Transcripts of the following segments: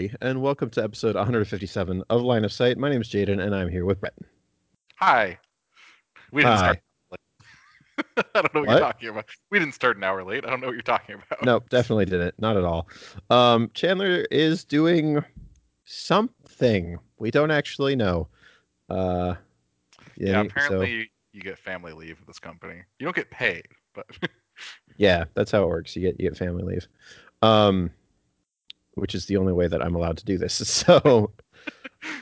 Everybody, and welcome to episode 157 of Line of Sight. My name is Jaden, and I'm here with Brett. Hi. We didn't Hi. start. late. I don't know what, What? you're talking about. We didn't start an hour late. I don't know what you're talking about. No, definitely didn't. Not at all. Um, Chandler is doing something we don't actually know. Uh, Yeah, he- apparently so- you, you get family leave at this company. You don't get paid, but yeah, that's how it works. You get you get family leave, um, which is the only way that I'm allowed to do this. So,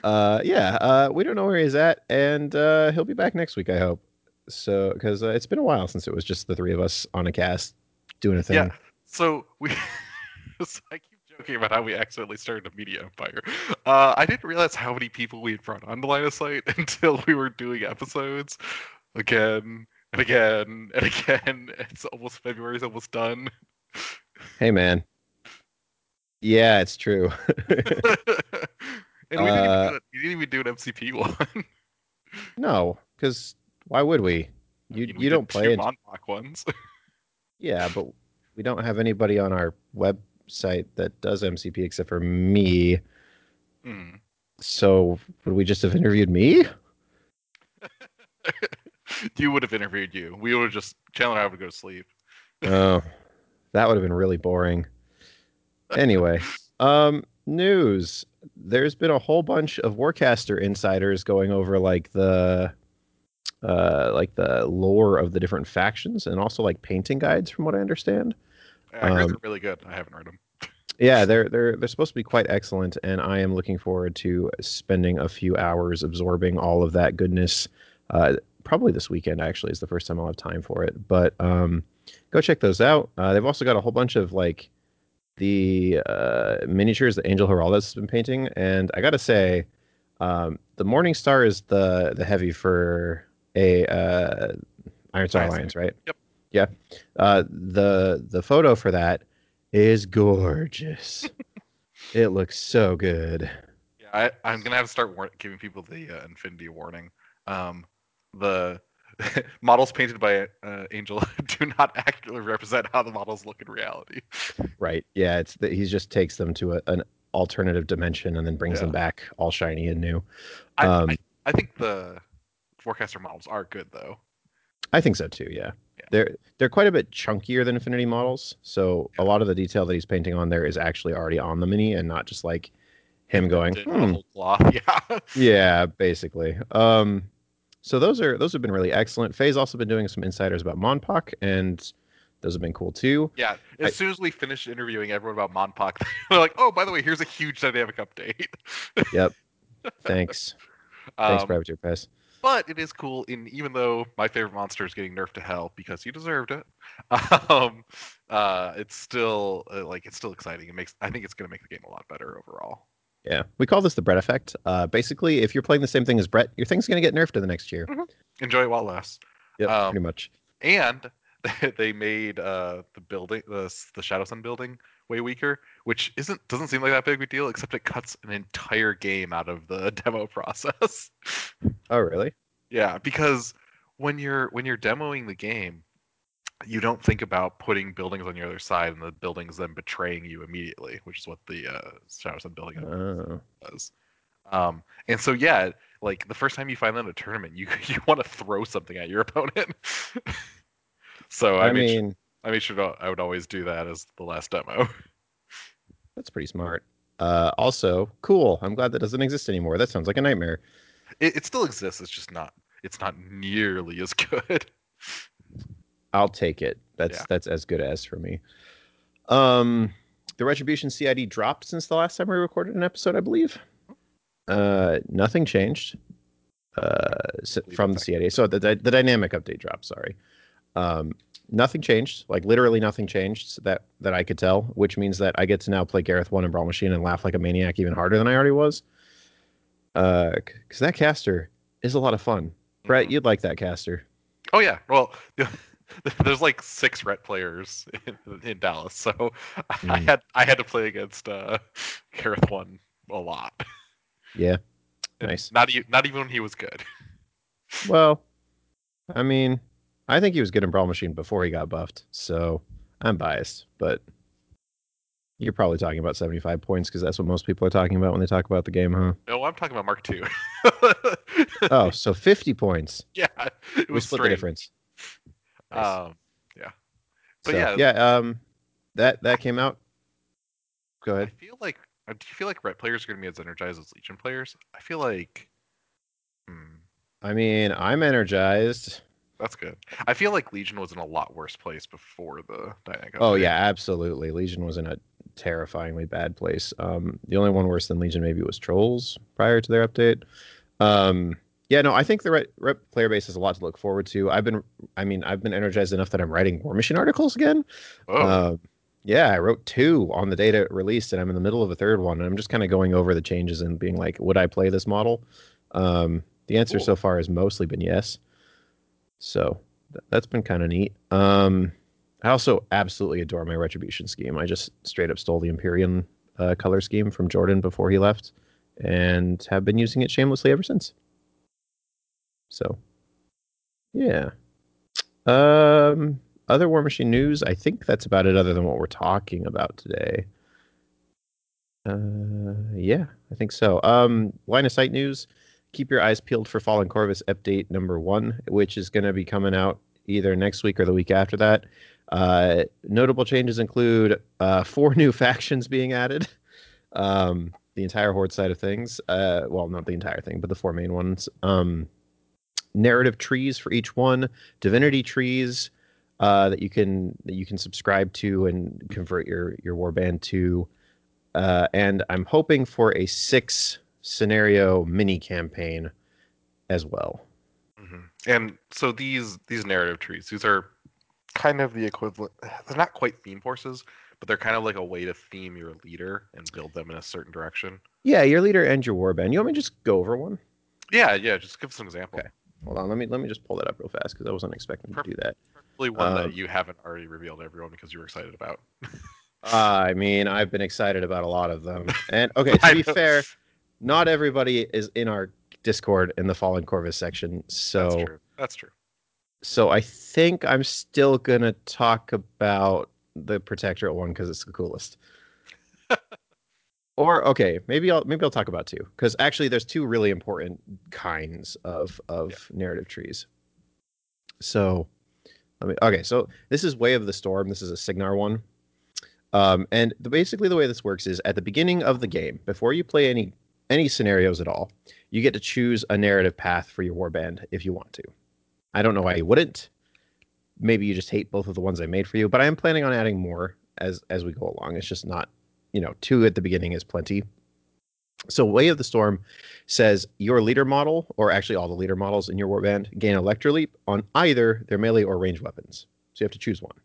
uh, yeah, uh, we don't know where he's at, and uh, he'll be back next week. I hope. So, because uh, it's been a while since it was just the three of us on a cast doing a thing. yeah. So we. so I keep joking about how we accidentally started a media empire. Uh, I didn't realize how many people we had brought on the line of sight until we were doing episodes again and again and again. It's almost February's almost done. Hey, man. Yeah, it's true. and we didn't, Uh, even do it, we didn't even do an MCP one. no, because why would we? You mean, we you don't play two. Monpok ones. Yeah, but we don't have anybody on our website that does MCP except for me. Hmm. So would we just have interviewed me? you would have interviewed you. We would have just Chandler and I would go to sleep. Oh, that would have been really boring. Anyway, um, news. There's been a whole bunch of Warcaster insiders going over like the uh like the lore of the different factions and also like painting guides from what I understand. I heard Um, they're really good. I haven't read them. Yeah, they're they're they're supposed to be quite excellent, and I am looking forward to spending a few hours absorbing all of that goodness. Uh, probably this weekend actually is the first time I'll have time for it. But um, go check those out. Uh, they've also got a whole bunch of like the uh, miniatures that Angel Giraldez has been painting, and I gotta say, um, the Morning Star is the the heavy for a uh, Iron Star Alliance, right? Yep. Yeah. Uh, the the photo for that is gorgeous. it looks so good. Yeah, I, I'm gonna have to start war- giving people the uh, Infinity warning. Um, the models painted by uh, Angel do not accurately represent how the models look in reality. Right. Yeah, it's that he just takes them to a, an alternative dimension and then brings them back all shiny and new. I, Um, I, I think the Warcaster models are good though. I think so too, yeah. Yeah. They're they're quite a bit chunkier than Infinity models, so a lot of the detail that he's painting on there is actually already on the mini and not just like him going, "Hmm, cloth. Yeah. Yeah, basically. Um, so those are those have been really excellent. Faye's also been doing some insiders about Monpok, and those have been cool too. Yeah, as I- soon as we finished interviewing everyone about Monpok, they're like, "Oh, by the way, here's a huge dynamic update." Yep. Thanks, thanks, Um, Privateer Press. but it is cool. In even though my favorite monster is getting nerfed to hell because he deserved it, um, uh, it's still uh, like it's still exciting. It makes I think it's going to make the game a lot better overall. Yeah, we call this the Brett effect. Uh, basically, if you're playing the same thing as Brett, your thing's gonna get nerfed in the next year. Enjoy it while it lasts. Yep, Um, pretty much. And they made uh, the building the the Shadow Sun building way weaker, which isn't doesn't seem like that big of a deal, except it cuts an entire game out of the demo process. Oh, really? Yeah, because when you're when you're demoing the game, you don't think about putting buildings on your other side and the buildings then betraying you immediately, which is what the uh, Shadow Sun building Oh, does. Um, and so yeah, like the first time you find that in a tournament, you you want to throw something at your opponent. so I, I made sure, mean, I made sure to, I would always do that as the last demo. that's pretty smart. Uh, also, cool. I'm glad that doesn't exist anymore. That sounds like a nightmare. It, it still exists. It's just not. It's not nearly as good. I'll take it. That's Yeah. that's as good as for me. Um, the Retribution CID dropped since the last time we recorded an episode, I believe. Uh, nothing changed. Uh, from the CID. So the the dynamic update dropped. Sorry. Um, nothing changed. Like literally nothing changed that that I could tell. Which means that I get to now play Garryth One and Brawl Machine and laugh like a maniac even harder than I already was. Uh, because that caster is a lot of fun. Brett, Mhm. you'd like that caster. Oh yeah. Well, there's like six ret players in, in Dallas, so I Mm. had I had to play against uh, Garryth one a lot. Yeah. Nice. Not even not even when he was good. Well, I mean, I think he was good in Brawl Machine before he got buffed, so I'm biased, but you're probably talking about 75 points because that's what most people are talking about when they talk about the game, huh? No, I'm talking about Mark two. Oh, so 50 points. yeah, it We was split the difference. Nice. Um, yeah, but So, yeah, yeah, um, that that came out. Go ahead. I feel like uh, do you feel like ret players are going to be as energized as Legion players? I feel like, hmm, I mean, I'm energized. that's good. I feel like Legion was in a lot worse place before the Dynamic. Oh yeah, absolutely. Legion was in a terrifyingly bad place. Um, the only one worse than Legion maybe was Trolls prior to their update. Um, yeah, no, I think the rep, rep player base has a lot to look forward to. I've been, I mean, I've been energized enough that I'm writing War Machine articles again. Oh, Uh, yeah, I wrote two on the data released, and I'm in the middle of a third one. And I'm just kind of going over the changes and being like, would I play this model? Um, the answer Cool. so far has mostly been yes. So th- that's been kind of neat. Um, I also absolutely adore my retribution scheme. I just straight up stole the Empyrean uh, color scheme from Jordan before he left, and have been using it shamelessly ever since. So, yeah. Um, other War Machine news. I think that's about it. Other than what we're talking about today. Uh, yeah, I think so. Um, line of sight news. Keep your eyes peeled for Fallen Corvus update number one, which is going to be coming out either next week or the week after that. Uh, notable changes include uh, four new factions being added. Um, the entire Horde side of things. Uh, well, not the entire thing, but the four main ones. Um, narrative trees for each one. Divinity trees uh, that you can that you can subscribe to and convert your your warband to. Uh, and I'm hoping for a six scenario mini campaign as well. mhm. and so these these narrative trees, these are kind of the equivalent. They're not quite theme forces, but they're kind of like a way to theme your leader and build them in a certain direction. Yeah, your leader and your warband. You want me to just go over one? Yeah, yeah. Just give us an example. Okay. Hold on, let me let me just pull that up real fast because I wasn't expecting to do that. Probably one Um, that you haven't already revealed to everyone because you were excited about. I mean, I've been excited about a lot of them. And okay, to be know. fair, not everybody is in our Discord in the Fallen Corvus section. So That's true. That's true. so I think I'm still gonna talk about the Protectorate one because it's the coolest. or okay, maybe I'll maybe I'll talk about two because actually there's two really important kinds of of narrative trees. So let me okay, so this is Way of the Storm. This is a Cygnar one. Um, and the, basically the way this works is at the beginning of the game, before you play any any scenarios at all, you get to choose a narrative path for your warband if you want to. I don't know why you wouldn't. Maybe you just hate both of the ones I made for you, but I am planning on adding more as as we go along. It's just not, you know, two at the beginning is plenty. So Way of the Storm says your leader model, or actually all the leader models in your warband, gain Electro Leap on either their melee or range weapons. So you have to choose one.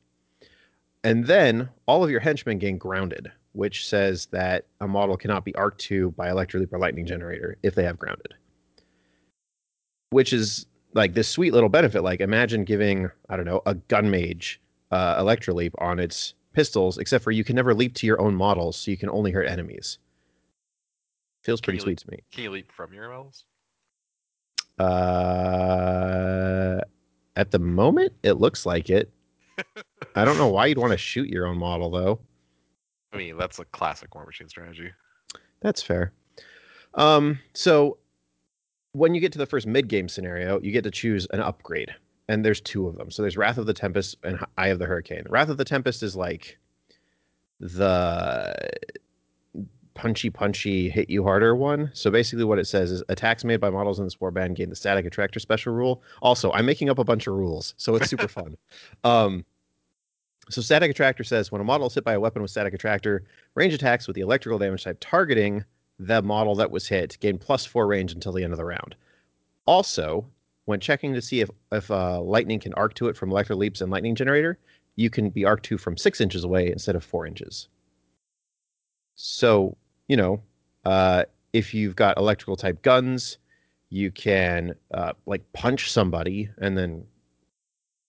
And then all of your henchmen gain grounded, which says that a model cannot be arc to by Electro Leap or Lightning Generator if they have grounded. Which is like this sweet little benefit. Like imagine giving, I don't know, a gun mage uh, Electro Leap on its pistols, except for you can never leap to your own models, so you can only hurt enemies. Feels Can pretty sweet to me. Can you leap from your models? Uh, at the moment, it looks like it. I don't know why you'd want to shoot your own model though. I mean, that's a classic War Machine strategy. That's fair. Um, so when you get to the first mid game scenario, you get to choose an upgrade, and there's two of them. So there's Wrath of the Tempest and Eye of the Hurricane. Wrath of the Tempest is like the punchy punchy hit you harder one. So basically what it says is attacks made by models in this warband gain the static attractor special rule. Also, I'm making up a bunch of rules, so it's super fun. Um so static attractor says when a model is hit by a weapon with static attractor, range attacks with the electrical damage type targeting the model that was hit gain plus four range until the end of the round. Also, when checking to see if if uh, lightning can arc to it from electro leaps and lightning generator, you can be arc to from six inches away instead of four inches. So you know, uh, if you've got electrical type guns, you can uh, like punch somebody and then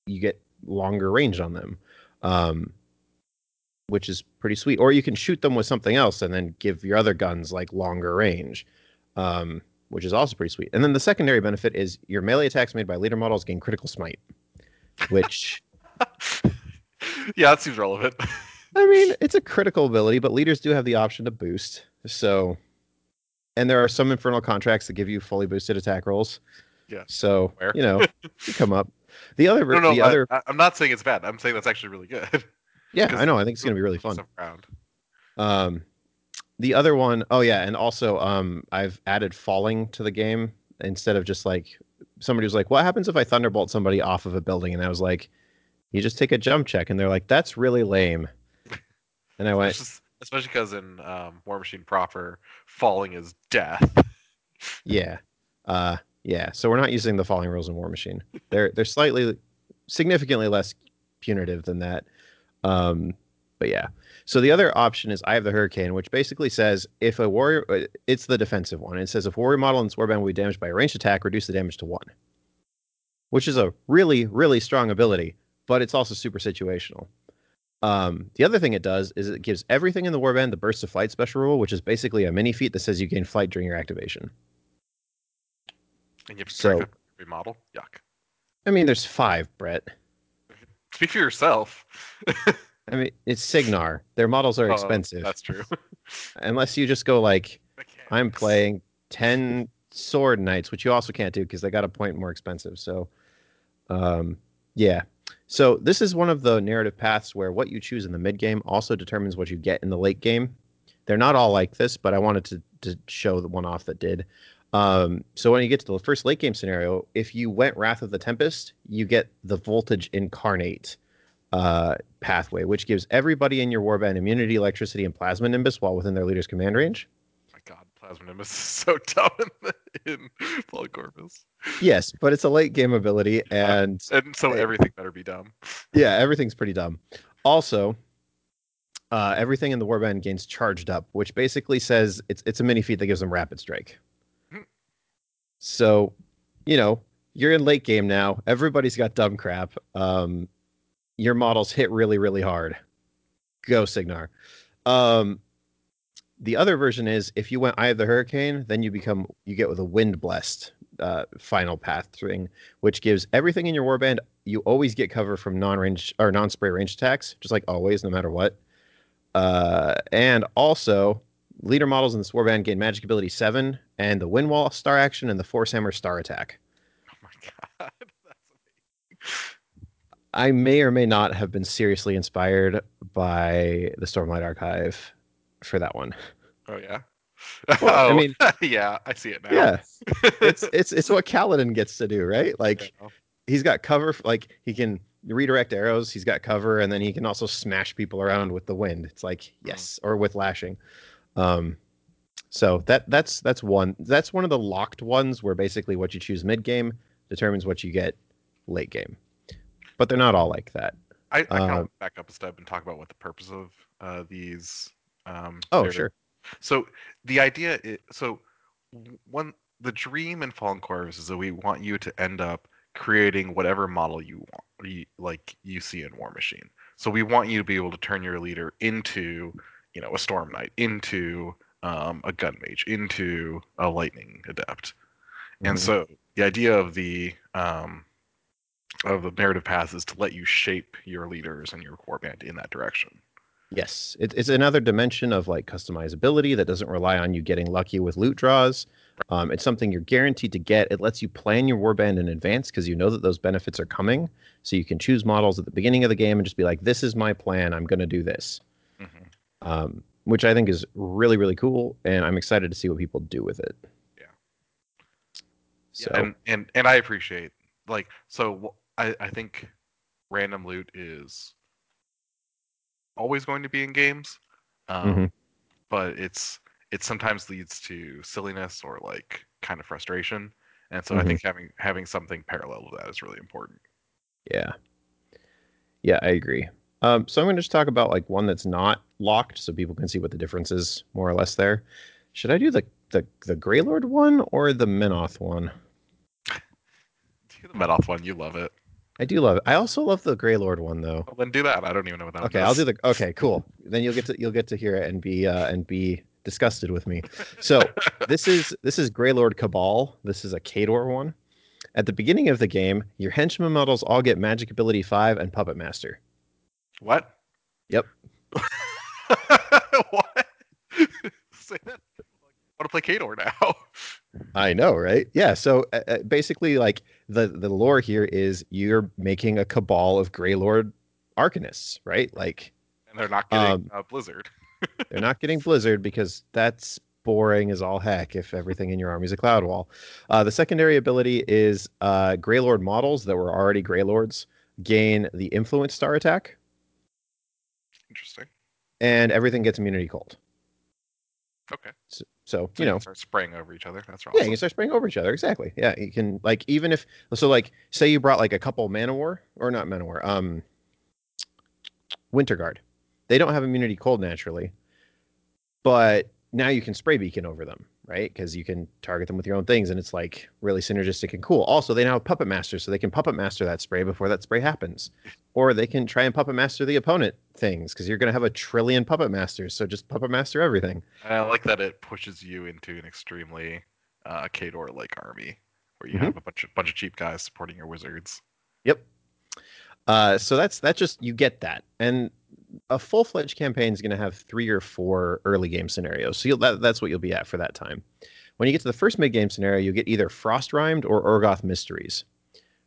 you get longer range on them, um, which is pretty sweet. Or you can shoot them with something else and then give your other guns like longer range, um, which is also pretty sweet. And then the secondary benefit is your melee attacks made by leader models gain critical smite, which yeah, that seems relevant. I mean, it's a critical ability, but leaders do have the option to boost. So, and there are some infernal contracts that give you fully boosted attack rolls. Yeah. So Where? you know, you come up. The other, No, no, the I, other, I, am not saying it's bad. I'm saying that's actually really good. Yeah, I know. I think it's gonna be really fun. Um, the other one, oh yeah, and also um, I've added falling to the game instead of just like somebody was like, "What happens if I thunderbolt somebody off of a building?" And I was like, "You just take a jump check," and they're like, "That's really lame." And I went, especially because in um, War Machine proper, falling is death. Yeah. Uh yeah. So we're not using the falling rules in War Machine. They're they're slightly significantly less punitive than that. Um but yeah. So the other option is I have the Hurricane, which basically says if a warrior uh, it's the defensive one. It says if a warrior model in this warband will be damaged by a ranged attack, reduce the damage to one. Which is a really, really strong ability, but it's also super situational. Um, the other thing it does is it gives everything in the warband the burst of flight special rule, which is basically a mini feat that says you gain flight during your activation. And you have to So- every model. Yuck. I mean, there's five, Brett. Speak for yourself. I mean, it's Cygnar. Their models are Oh, expensive. That's true. Unless you just go like, I'm playing 10 sword knights, which you also can't do because they got a point more expensive. So, um, yeah. So this is one of the narrative paths where what you choose in the mid game also determines what you get in the late game. They're not all like this, but I wanted to to show the one off that did. Um, so when you get to the first late game scenario, if you went Wrath of the Tempest, you get the Voltage Incarnate uh, pathway, which gives everybody in your warband immunity, electricity, and plasma nimbus while within their leader's command range. my God, Plasma Nimbus is so dumb in, in Fallen Corvus. Yes, but it's a late game ability, and And so Eh. everything better be dumb. yeah, everything's pretty dumb. Also, uh, everything in the warband gains charged up, which basically says it's it's a mini feat that gives them rapid strike. Hmm. So, you know, you're in late game now. Everybody's got dumb crap. Um, your models hit really, really hard. Go Cygnar. Um, the other version is if you went Eye of the Hurricane, then you become you get with a Wind Blessed uh, final path thing, which gives everything in your warband. You always get cover from non-range or non-spray range attacks, just like always, no matter what. Uh, and also, leader models in this warband gain magic ability seven, and the Wind Wall star action, and the Force Hammer star attack. Oh my God. That's I may or may not have been seriously inspired by the Stormlight Archive for that one. Oh yeah. Well, I Oh, mean- yeah, I see it now. Yeah, it's it's it's what Kaladin gets to do, right? Like Yeah. he's got cover, like he can redirect arrows. He's got cover, and then he can also smash people around with the wind. It's like yes, or with lashing. Um, so that that's that's one that's one of the locked ones where basically what you choose mid game determines what you get late game. But they're not all like that. I, I kind of back up a step and talk about what the purpose of uh, these. Um, Oh, narrative- sure. So the idea, is, so one the dream in Fallen Corvus is that we want you to end up creating whatever model you want, you, like you see in War Machine. So we want you to be able to turn your leader into, you know, a Storm Knight, into um, a Gun Mage, into a Lightning Adept. And Mhm. so the idea of the um, of the narrative path is to let you shape your leaders and your warband in that direction. Yes, it, it's another dimension of like customizability that doesn't rely on you getting lucky with loot draws. Um, it's something you're guaranteed to get. It lets you plan your warband in advance because you know that those benefits are coming. So you can choose models at the beginning of the game and just be like, "This is my plan. I'm going to do this," Mhm. um, which I think is really really cool, and I'm excited to see what people do with it. Yeah. So and and and I appreciate like so I I think random loot is always going to be in games, um, Mhm. but it's it sometimes leads to silliness or like kind of frustration, and so I Mhm. think having having something parallel to that is really important. Yeah. Yeah, I agree. Um, so I'm going to just talk about like one that's not locked so people can see what the difference is more or less there. Should I do the the the Greylord one or the Menoth one? Do the Menoth one. You love it. I do love it. I also love the Grey Lord one though. Well, then do that. I don't even know what that Okay, I'll do the. Okay, cool. Then you'll get to you'll get to hear it and be uh, and be disgusted with me. So this is this is Grey Lord Cabal. This is a Khador one. At the beginning of the game, your henchman models all get Magic Ability Five and Puppet Master. What? Yep. what? Say that. I want to play Khador now. I know, right? Yeah. So uh, uh, basically, like the the lore here is you're making a cabal of Greylord Arcanists, right? Like And they're not getting Um, uh, Blizzard. they're not getting Blizzard because that's boring as all heck. If everything in your army is a Cloud Wall, uh, the secondary ability is uh, Greylord models that were already Greylords gain the Influence Star attack, Interesting. and everything gets immunity cold. Okay. So, so So you know, start spraying over each other. That's wrong. Yeah, awesome. you start spraying over each other. Exactly. Yeah, you can like even if so like say you brought like a couple Manowar or not Manowar, um Winter Guard. They don't have immunity cold naturally. But now you can spray beacon over them, right? Because you can target them with your own things and it's like really synergistic and cool. Also, they now have puppet master, so they can puppet master that spray before that spray happens. Or they can try and puppet master the opponent things because you're gonna have a trillion puppet masters. So just puppet master everything. And I like that it pushes you into an extremely uh, Khador like army where you Mhm. have a bunch of bunch of cheap guys supporting your wizards. Yep. Uh, so that's that's just you get that, and a full fledged campaign is going to have three or four early game scenarios. So you'll, that, that's what you'll be at for that time. When you get to the first mid game scenario, you get either Frost Rhymed or Orgoth Mysteries.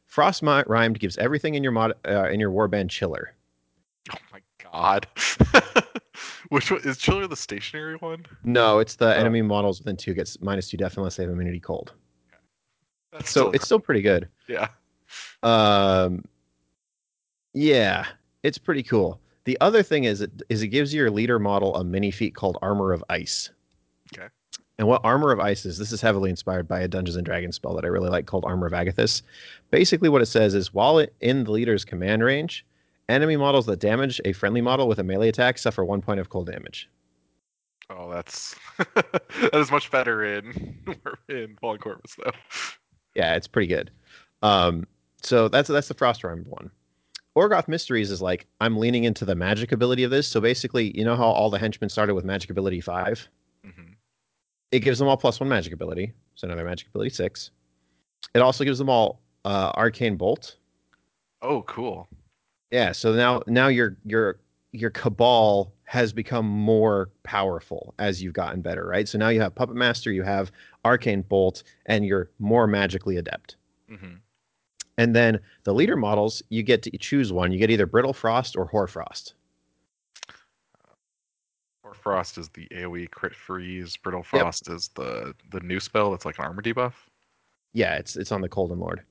Frost Rhymed gives everything in your mod uh, in your warband chiller. Oh my god. Which one is Chiller the stationary one? No, it's the Oh. enemy models within two gets minus two death unless they have immunity cold. That's So still it's still pretty good. yeah. Um, yeah, it's pretty cool. The other thing is it is it gives your leader model a mini feat called Armor of Ice. Okay. And what Armor of Ice is, this is heavily inspired by a Dungeons and Dragons spell that I really like called Armor of Agathys. Basically, what it says is while it, in the leader's command range, enemy models that damage a friendly model with a melee attack suffer one point of cold damage. Oh, that's that is much better in in Fallen Corvus though. Yeah, it's pretty good. Um, so that's that's the Frost Rhyme one. Orgoth Mysteries is like I'm leaning into the magic ability of this. So basically, you know how all the henchmen started with magic ability five? hmm It gives them all plus one magic ability, so another magic ability six. It also gives them all uh, arcane bolt. Oh, cool. Yeah, so now now your your your cabal has become more powerful as you've gotten better, right? So now you have puppet master, you have arcane bolt, and you're more magically adept. hmm And then the leader models, you get to choose one. You get either brittle frost or hoarfrost. Hoarfrost is the AoE crit freeze. Brittle Frost is the the new spell that's like an armor debuff. Yeah, it's it's on the Koldun Lord.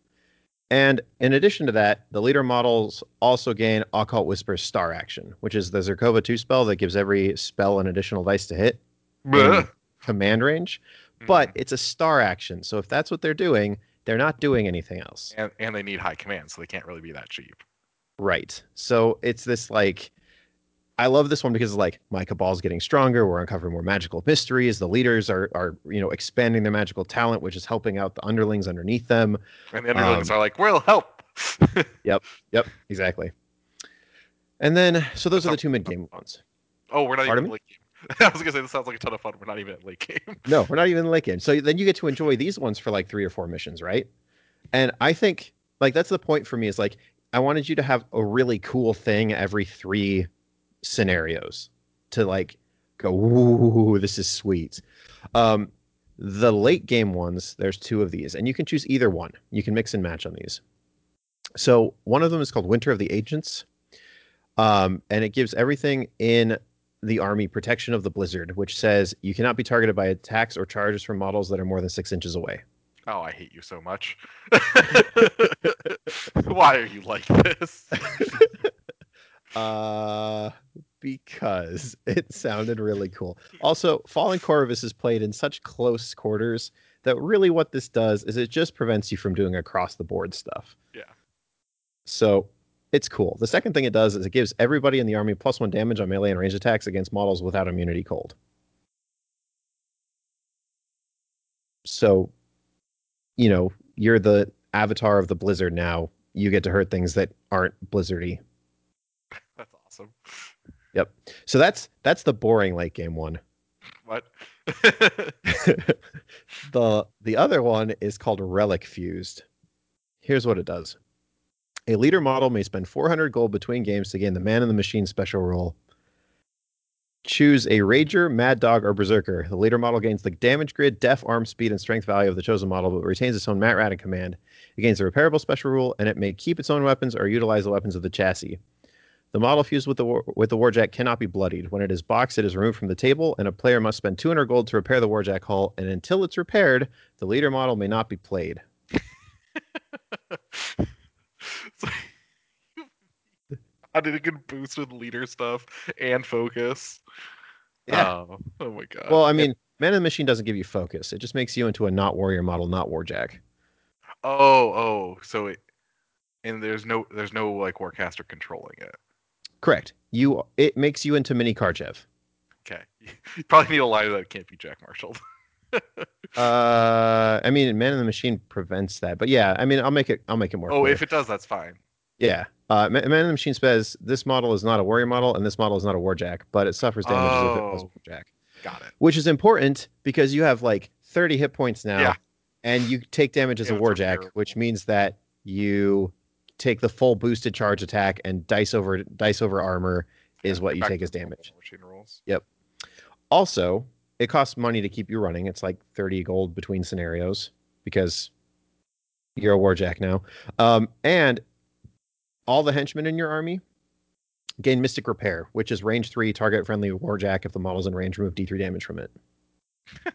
And in addition to that, the leader models also gain Occult Whisper's Star Action, which is the Zerkova 2 spell that gives every spell an additional dice to hit command range. Mhm. But it's a star action. So if that's what they're doing, they're not doing anything else. and and they need high command, so they can't really be that cheap. Right. So it's this like I love this one because it's like my cabal's getting stronger. We're uncovering more magical mysteries. The leaders are are you know expanding their magical talent, which is helping out the underlings underneath them. And the underlings Um, are like, "We'll help." Yep, yep, exactly. And then so those That are the two mid game ones. oh, we're not Pardon even late game. I was gonna say this sounds like a ton of fun. We're not even at late game. No, we're not even in late game. So then you get to enjoy these ones for like three or four missions, right? And I think like that's the point for me is like I wanted you to have a really cool thing every three scenarios to like go, ooh, this is sweet. Um, the late game ones, there's two of these, and you can choose either one. You can mix and match on these. So one of them is called Winter of the Agents, um, and it gives everything in the army protection of the blizzard, which says you cannot be targeted by attacks or charges from models that are more than six inches away. Oh, I hate you so much. Why are you like this? Uh, because it sounded really cool. Also, Fallen Corvus is played in such close quarters that really what this does is it just prevents you from doing across the board stuff. Yeah. So it's cool. The second thing it does is it gives everybody in the army plus one damage on melee and range attacks against models without immunity cold. so, you know, you're the avatar of the blizzard now. You get to hurt things that aren't blizzardy. That's awesome. Yep. So that's that's the boring late game one. What? the the other one is called Relic Fused. Here's what it does. A leader model may spend 400 gold between games to gain the Man in the Machine special role. Choose a Rager, Mad Dog, or Berserker. The leader model gains the damage grid, def, arm speed, and strength value of the chosen model, but retains its own Mat Rat and command. It gains a repairable special rule, and it may keep its own weapons or utilize the weapons of the chassis. The model fused with the war, with the Warjack cannot be bloodied. When it is boxed, it is removed from the table, and a player must spend 200 gold to repair the Warjack hull. And until it's repaired, the leader model may not be played. So, I did a good boost with leader stuff and focus. Yeah. Oh, oh my god. Well, I mean, Man in the Machine doesn't give you focus. It just makes you into a not warrior model, not Warjack. oh, oh, so it and there's no there's no like warcaster controlling it. Correct. You. It makes you into mini Karchev. Okay. You probably need a line that can't be Jack marshaled. Uh, I mean, Man in the Machine prevents that, but yeah, I mean, I'll make it. I'll make it more. oh, clear. if it does, that's fine. Yeah. Uh, Man in the Machine says this model is not a warrior model and this model is not a warjack, but it suffers damage as if it was Oh. a warjack, Got it. which is important because you have like 30 hit points now, Yeah. and you take damage as Yeah, a warjack, which means that you take the full boosted charge attack and dice over dice over armor is Yeah, what you take as damage. Machine rules. Also, it costs money to keep you running. It's like 30 gold between scenarios because you're a warjack now. Um, and all the henchmen in your army gain Mystic Repair, which is range three, target friendly warjack. If the model's in range, remove D3 damage from it.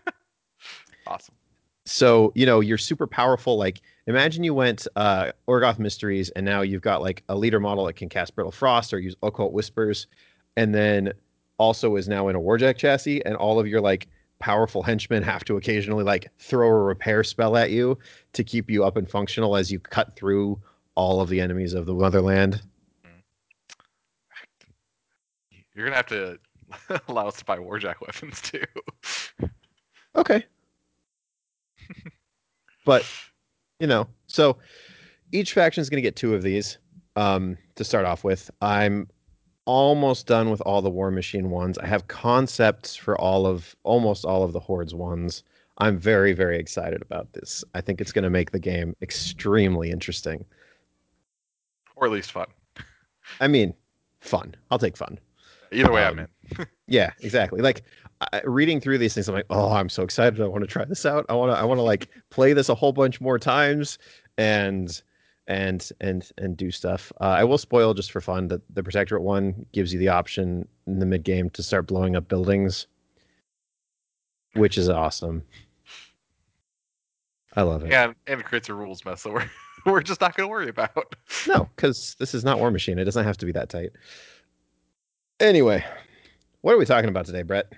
Awesome. So, you know, you're super powerful. Like, imagine you went uh, Orgoth Mysteries and now you've got like a leader model that can cast Brittle Frost or use Occult Whispers, and then also is now in a Warjack chassis, and all of your like powerful henchmen have to occasionally like throw a repair spell at you to keep you up and functional as you cut through all of the enemies of the motherland. You're gonna have to allow us to buy warjack weapons too. Okay. but you know, so each faction is going to get two of these um, to start off with. I'm almost done with all the War Machine ones. I have concepts for all of almost all of the Hordes ones. I'm very very excited about this. I think it's going to make the game extremely interesting. or at least fun. I mean, fun. I'll take fun. Either way, I'm Um, in. Yeah, exactly. Like I, reading through these things, I'm like, oh, I'm so excited. I want to try this out. I want to, I want to like play this a whole bunch more times and and and and do stuff. Uh, I will spoil just for fun that the Protectorate one gives you the option in the mid game to start blowing up buildings, which is awesome. I love it. And and creates a rules mess that we're we're just not gonna worry about. No, because this is not War Machine. It doesn't have to be that tight. Anyway, what are we talking about today, Brett?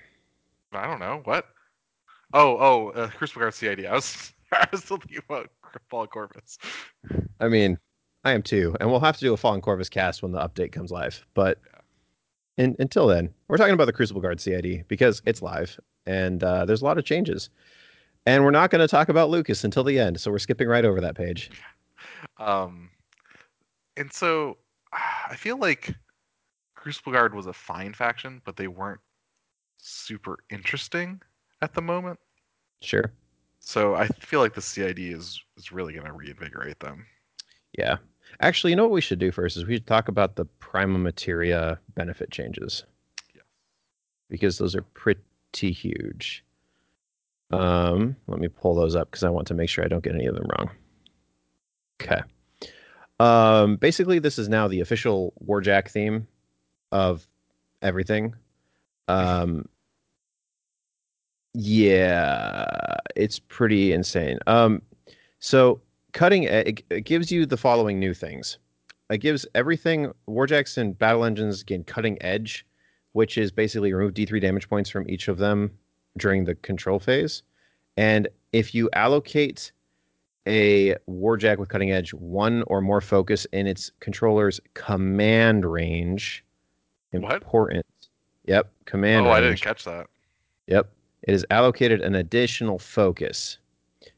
I don't know what. Oh, oh, uh, Crucible Guard CID. I was I was still thinking about Fallen Corvus. I mean, I am too, and we'll have to do a Fallen Corvus cast when the update comes live. But in, until then, we're talking about the Crucible Guard CID because it's live, and uh, there's a lot of changes. And we're not going to talk about Lucas until the end, so we're skipping right over that page. Um, and so I feel like Crucible Guard was a fine faction, but they weren't super interesting at the moment. Sure. So I feel like the CID is is really going to reinvigorate them. Yeah. Actually, you know what we should do first is we should talk about the Prima Materia benefit changes. Yes. Because those are pretty huge. Um, let me pull those up because I want to make sure I don't get any of them wrong. Okay. Um, basically, this is now the official Warjack theme of everything. Um, yeah, it's pretty insane. Um, so cutting it, it gives you the following new things. It gives everything Warjacks and battle engines gain cutting edge, which is basically remove D3 damage points from each of them during the control phase. And if you allocate a Warjack with cutting edge one or more focus in its controller's command range, What? important. Yep, command oh, I didn't catch that. Yep. It is allocated an additional focus.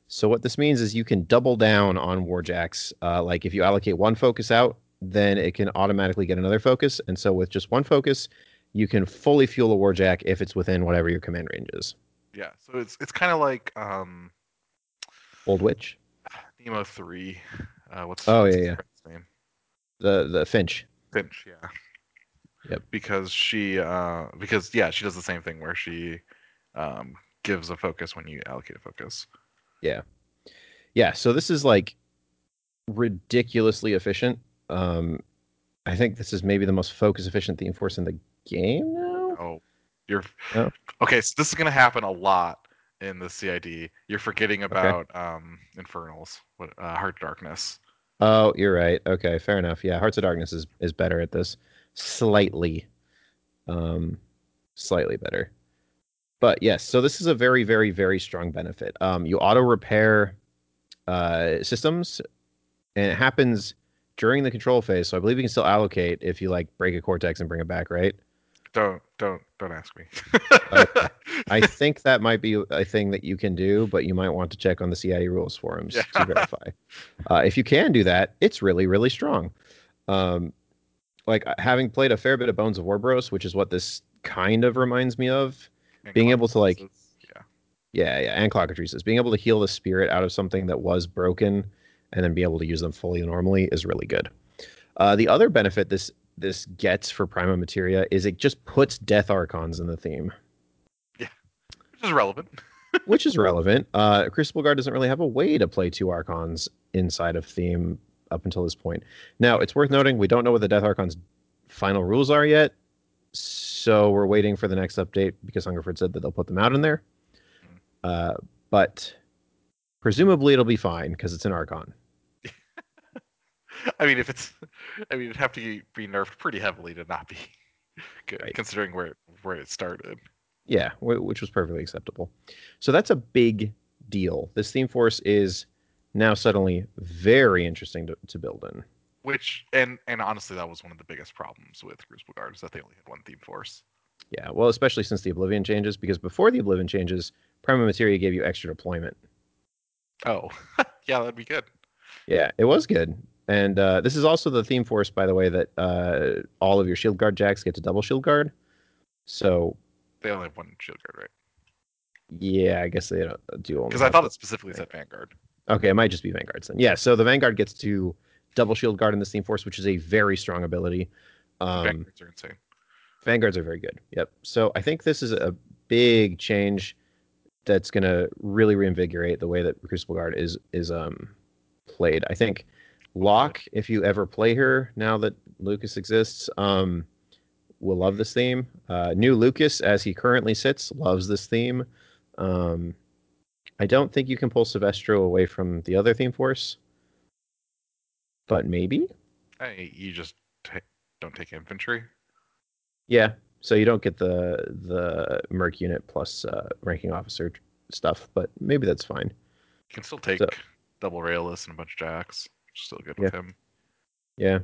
So what this means is you can double down on warjacks. Uh, like if you allocate one focus out, then it can automatically get another focus. And so with just one focus, you can fully fuel a warjack if it's within whatever your command range is. Yeah, so it's it's kind of like um, Old Witch, Nemo three. Uh, what's Oh, what's yeah, yeah. name? the the Finch. Finch, yeah. Yep. Because she, uh, because yeah, she does the same thing where she um, gives a focus when you allocate a focus. Yeah, Yeah. so this is like ridiculously efficient. Um, I think this is maybe the most focus efficient theme force in the game now. Oh, you're Oh. okay. So this is gonna happen a lot in the CID. You're forgetting about um, infernals, what uh, heart darkness. Oh, you're right. Okay, fair enough. Yeah, Hearts of Darkness is is better at this, slightly, um, slightly better. But yes, so this is a very, very, very strong benefit. Um, you auto repair uh, systems, and it happens during the control phase. So I believe you can still allocate if you like break a cortex and bring it back, right? Don't don't don't ask me. Okay. I think that might be a thing that you can do, but you might want to check on the CID rules forums Yeah. to verify. Uh, if you can do that, it's really, really strong. Um, like uh, having played a fair bit of Bones of Orboros, which is what this kind of reminds me of. Being able to, like- yeah. Yeah, yeah, and Clockatrices. Being able to heal the spirit out of something that was broken and then be able to use them fully and normally is really good. Uh, the other benefit this this gets for Prima Materia is it just puts Death Archons in the theme. Yeah. Which is relevant. which is relevant. Uh, Crucible Guard doesn't really have a way to play two Archons inside of theme up until this point. Now, it's worth noting we don't know what the Death Archon's final rules are yet, so we're waiting for the next update because Hungerford said that they'll put them out in there. Uh, but presumably it'll be fine because it's an Archon. I mean, if it's, I mean, it'd have to be nerfed pretty heavily to not be good, Right. considering where it, where it started. Yeah, wh- which was perfectly acceptable. So that's a big deal. This theme force is now suddenly very interesting to, to build in. Which and and honestly, that was one of the biggest problems with Crucible Guard is that they only had one theme force. Yeah, well, especially since the Oblivion changes, because before the Oblivion changes, Prima Materia gave you extra deployment. Oh, yeah, that'd be good. Yeah, it was good. And uh, this is also the theme force, by the way, that uh, all of your shield guard jacks get to double shield guard. So They only have one shield guard, right? yeah, I guess they don't do only. Because I thought it specifically said Vanguard. Okay, it might just be Vanguard then. Yeah, so the Vanguard gets to double shield guard in this theme force, which is a very strong ability. Um, Vanguards are insane. Vanguards are very good. Yep. So I think this is a big change that's going to really reinvigorate the way that Crucible Guard is is um played. I think Locke, if you ever play her now that Lucas exists, um, will love this theme. Uh, new Lucas, as he currently sits, loves this theme. Um, I don't think you can pull Syvestro away from the other theme force, but maybe. Hey, you just ta don't take infantry. Yeah. So you don't get the the merc unit plus uh, ranking officer stuff, but maybe that's fine. You can still take So- double railless and a bunch of jacks. Still good with him. Yeah.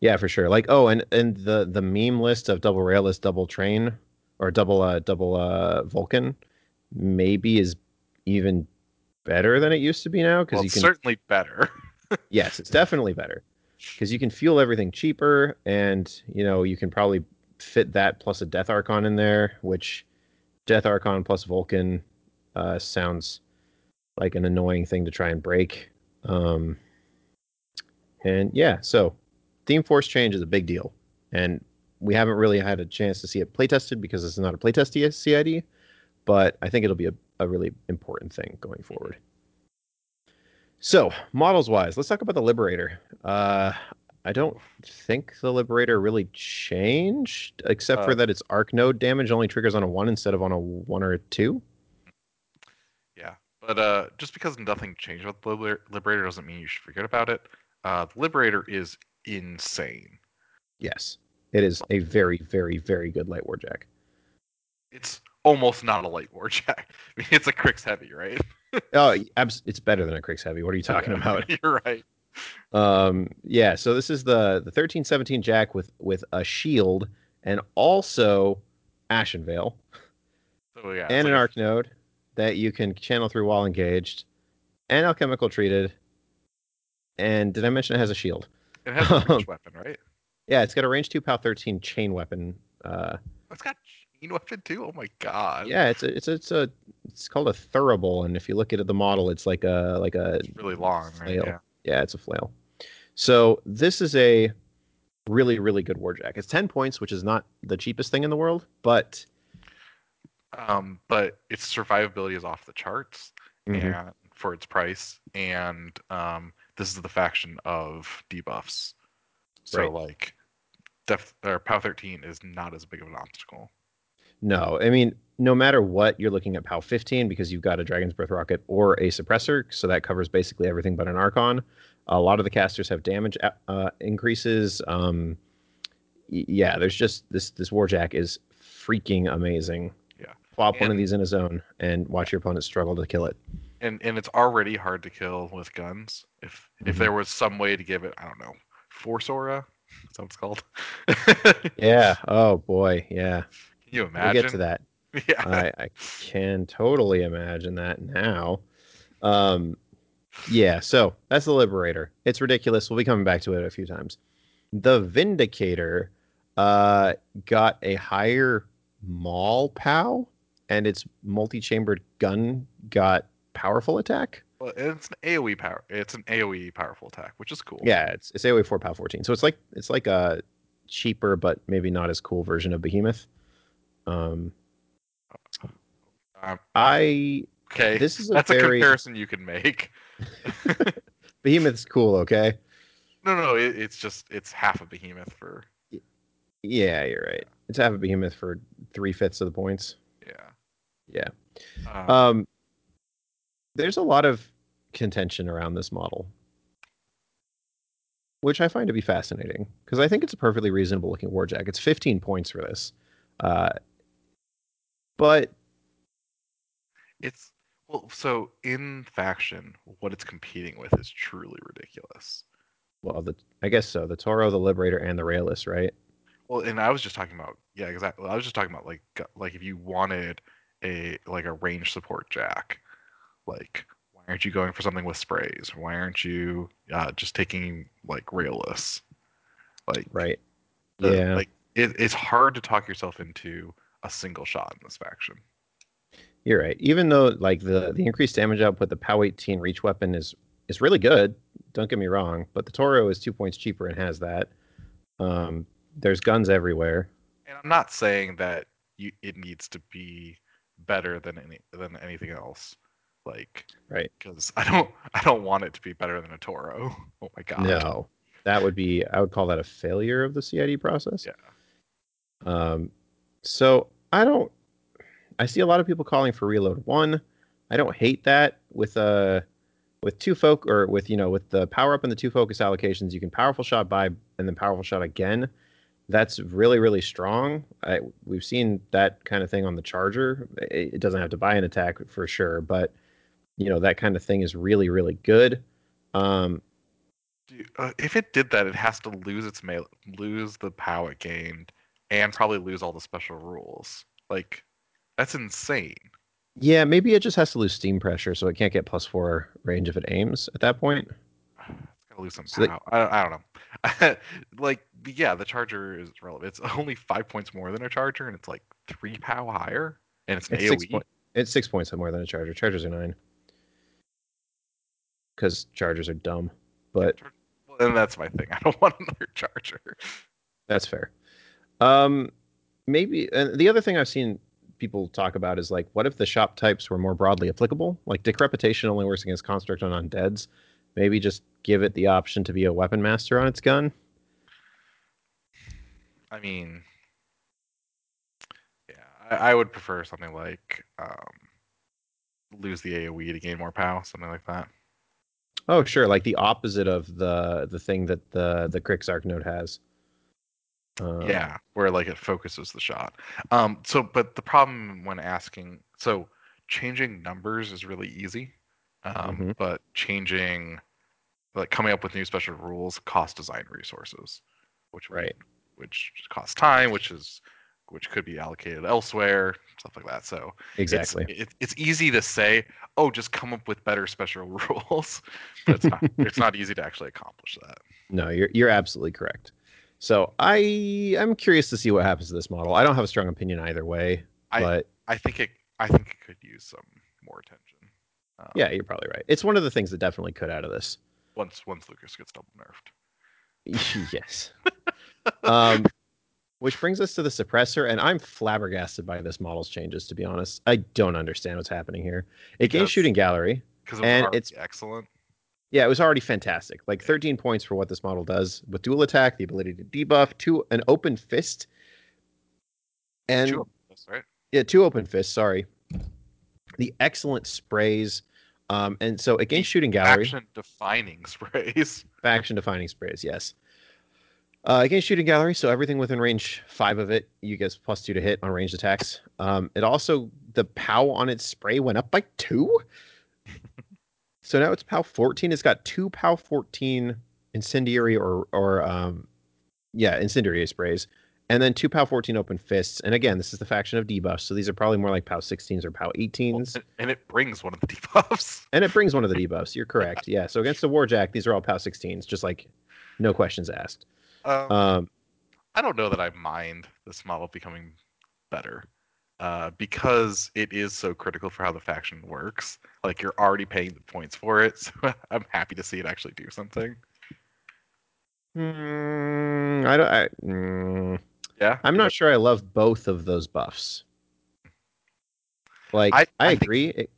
Yeah, for sure. Like oh, and and the the meme list of double railless, double train, or double uh double uh Vulcan, maybe is even better than it used to be now because Well, you can. certainly better. Yes, it's definitely better because you can fuel everything cheaper, and you know you can probably fit that plus a Death Archon in there, which Death Archon plus Vulcan uh, sounds like an annoying thing to try and break. Um, and yeah, so Theme Force change is a big deal, and we haven't really had a chance to see it playtested because this is not a playtest CID, but I think it'll be a, a really important thing going forward. So, models wise, let's talk about the Liberator. Uh, I don't think the Liberator really changed, except for Uh, that its arc node damage only triggers on a one instead of on a one or a two. Yeah, but uh, just because nothing changed with the Liber- Liberator doesn't mean you should forget about it. Uh, the Liberator is insane. Yes, it is a very, very, very good light warjack. It's almost not a light warjack. I mean, it's a Cryx heavy, right? Oh, it's better than a Cryx Heavy. What are you talking about? You're right. Um, yeah, so this is the the thirteen seventeen Jack with with a shield and also Ashen Veil So yeah, and an like a- arc node that you can channel through while engaged. and alchemical treated. And did I mention it has a shield? It has a reach weapon, right? Yeah, it's got a range two POW thirteen chain weapon. Uh, It's got weapon too. Oh my god. yeah, it's a, it's a, it's a it's called a thurible, and if you look at the model, it's like a like a It's really long, right? Flail. Yeah. yeah, it's a flail. So this is a really really good warjack. It's ten points, which is not the cheapest thing in the world, but Um, but its survivability is off the charts Mhm. and for its price, and um, this is the faction of debuffs. So Right. like, def or POW 13 is not as big of an obstacle. No, I mean, no matter what, you're looking at POW 15 because you've got a Dragon's Breath rocket or a suppressor, so that covers basically everything but an Archon. A lot of the casters have damage uh, increases. Um, yeah, there's just this this Warjack is freaking amazing. Yeah. Plop one of these in a zone and watch your opponent struggle to kill it. and and it's already hard to kill with guns. If if Mhm. there was some way to give it, I don't know, force aura. That's what it's called. Yeah. Oh boy. Yeah. You We'll get to that. Yeah. I, I can totally imagine that now. Um, yeah, so that's the Liberator. It's ridiculous. We'll be coming back to it a few times. The Vindicator uh, got a higher maul POW, and its multi-chambered gun got powerful attack. Well, it's an AOE power. It's an AOE powerful attack, which is cool. Yeah, it's it's AoE four POW fourteen. So it's like it's like a cheaper but maybe not as cool version of Behemoth. Um, Um, I okay. this is a That's very- a comparison you can make. Behemoth's cool, okay. No, no, it, it's just it's half a behemoth for Yeah, you're right. It's half a behemoth for three fifths of the points. yeah. Yeah. Um, Um, there's a lot of contention around this model, which I find to be fascinating because I think it's a perfectly reasonable looking warjack. It's 15 points for this, uh, but it's well, so in faction, what it's competing with is truly ridiculous. well, the I guess so. The Toro, the Liberator, and the Railless, right? Well, and I was just talking about yeah, exactly. I was just talking about like like if you wanted a like a range support jack, like why aren't you going for something with sprays? Why aren't you uh, just taking like railless? Like Right. the- yeah. like it, it's hard to talk yourself into a single shot in this faction. You're right. Even though like the the increased damage output, the POW 18 reach weapon is is really good. Don't get me wrong, but the Toro is two points cheaper and has that. Um, there's guns everywhere. And I'm not saying that you it needs to be better than any than anything else. Like Right. because I don't I don't want it to be better than a Toro. Oh my god. No, that would be I would call that a failure of the CID process. Yeah. Um, so I don't. I see a lot of people calling for reload one. I don't hate that with uh with two folk or with you know with the power up and the two focus allocations, you can powerful shot by and then powerful shot again. That's really really strong. I, we've seen that kind of thing on the Charger. It, it doesn't have to buy an attack for sure, but you know that kind of thing is really really good. Um, uh, if it did that, it has to lose its mail, lose the power it gained, and probably lose all the special rules. Like, that's insane. Yeah, maybe it just has to lose steam pressure, so it can't get plus four range if it aims at that point. It's gotta lose some So they- POW. I, I don't know. like, yeah, the Charger is relevant. It's only five points more than a Charger, and it's like three POW higher, and it's an It's six, AOE. it's six points more than a charger. Chargers are nine because chargers are dumb, but Char- well, and that's my thing. I don't want another Charger. that's fair. Um, maybe and the other thing I've seen people talk about is like, what if the shop types were more broadly applicable? Like decrepitation only works against construct on undeads. Maybe just give it the option to be a weapon master on its gun. I mean, yeah, I, I would prefer something like um, lose the AOE to gain more POW, something like that. Oh, sure, like the opposite of the the thing that the the Crixarch node has. Um, yeah, where like it focuses the shot. Um, so, but the problem when asking, so changing numbers is really easy, um, Mhm. but changing, like coming up with new special rules, cost design resources, which Right. which costs time, which is which could be allocated elsewhere, stuff like that. So Exactly. it's, it, it's easy to say, oh, just come up with better special rules, but it's not. it's not easy to actually accomplish that. No, you're you're absolutely correct. So I I'm curious to see what happens to this model. I don't have a strong opinion either way, I- but I think it. I think it could use some more attention. Um, yeah, you're probably right. It's one of the things that definitely could out of this. Once once Lucant gets double nerfed. yes. um, which brings us to the suppressor, and I'm flabbergasted by this model's changes. To be honest, I don't understand what's happening here. It gains shooting gallery. because it was And it's- excellent. Yeah, it was already fantastic. Like 13 points for what this model does with dual attack, the ability to debuff, two an open fist, and Two us, right? yeah, two open fists. Sorry, the excellent sprays. Um, and so it gains shooting gallery. Action defining sprays. Faction defining sprays, yes. Uh, against shooting gallery, so everything within range five of it, you get plus two to hit on ranged attacks. Um, it also the POW on its spray went up by two. So now it's POW 14. It's got two POW 14 incendiary or or um, yeah, incendiary sprays, and then two POW 14 open fists. And again, this is the faction of debuffs, so these are probably more like POW 16s or POW 18s. And- and it brings one of the debuffs. And it brings one of the debuffs. You're correct. Yeah. So against the Warjack, these are all POW 16s, just like no questions asked. Um, Um, I don't know that I mind this model becoming better. Uh, because it is so critical for how the faction works. Like you're already paying the points for it, so I'm happy to see it actually do something. mm, I don't. I, mm, Yeah, I'm not sure. I love both of those buffs. Like I, I- I think- agree. It-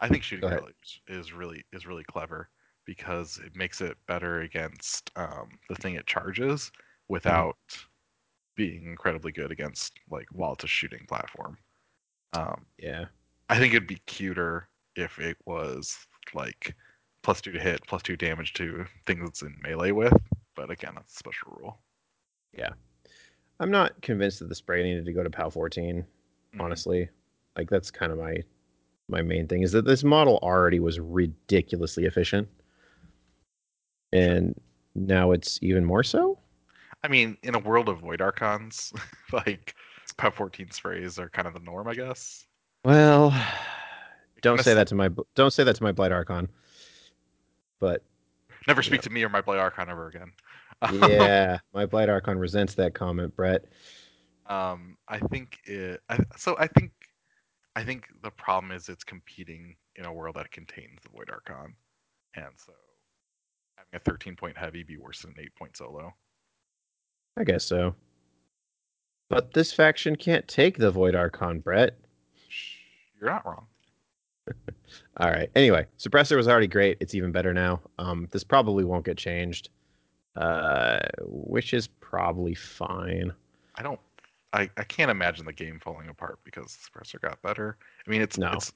I think shooting Go ahead. gallery is- really is really clever because it makes it better against um, the thing it charges without being incredibly good against like while it's a shooting platform. Um, yeah. I think it'd be cuter if it was like plus two to hit, plus two damage to things it's in melee with. But again, that's a special rule. Yeah. I'm not convinced that the spray needed to go to POW 14. Mhm. Honestly, like that's kind of my my main thing is that this model already was ridiculously efficient, and now it's even more so. I mean, in a world of void archons, like POW 14 sprays are kind of the norm, I guess. Well, don't say that to my don't say that to my blight archon. But Never speak Yeah. to me or my Blight Archon ever again. yeah, my blight archon resents that comment, Brett. um, I think it. I, so I think, I think the problem is it's competing in a world that contains the Void Archon, and so having a 13 point heavy be worse than an 8 point solo. I guess so. But this faction can't take the void archon, Brett. You're not wrong. All right. Anyway, suppressor was already great. It's even better now. Um, this probably won't get changed, uh, which is probably fine. I don't. I, I can't imagine the game falling apart because the suppressor got better. I mean, it's No. it's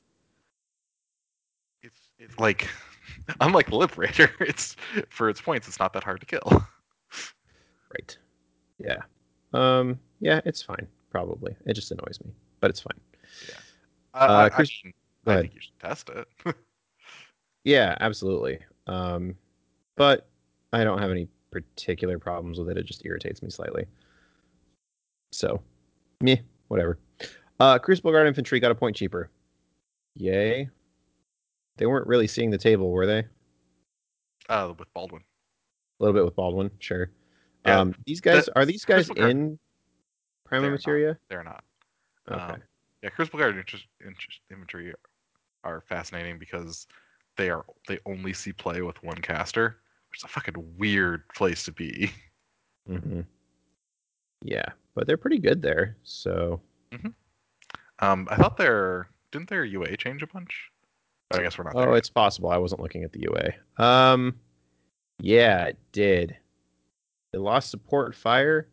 it's it's like unlike the Liberator, it's for its points, it's not that hard to kill. Right. Yeah. Um. Yeah, it's fine. Probably. It just annoys me, but it's fine. I, Uh, I- I I think you should test it. Yeah, absolutely. Um, but I don't have any particular problems with it. It just irritates me slightly. So, meh, whatever. Uh, Crucible Guard Infantry got a point cheaper. Yay. They weren't really seeing the table, were they? Uh, with Baldwin. A little bit with Baldwin, sure. Yeah, um, these guys are these guys in Prima They're not. Materia? They're not. Okay. Um, yeah, Crucible Guard interest, interest, inventory are fascinating because they are they only see play with one caster, which is a fucking weird place to be. Mm-hmm. Yeah, but they're pretty good there. So mm-hmm. Um, I thought their didn't their UA change a bunch? But I guess we're not. Oh, there yet. it's possible. I wasn't looking at the UA. Um, yeah, it did. It lost support fire,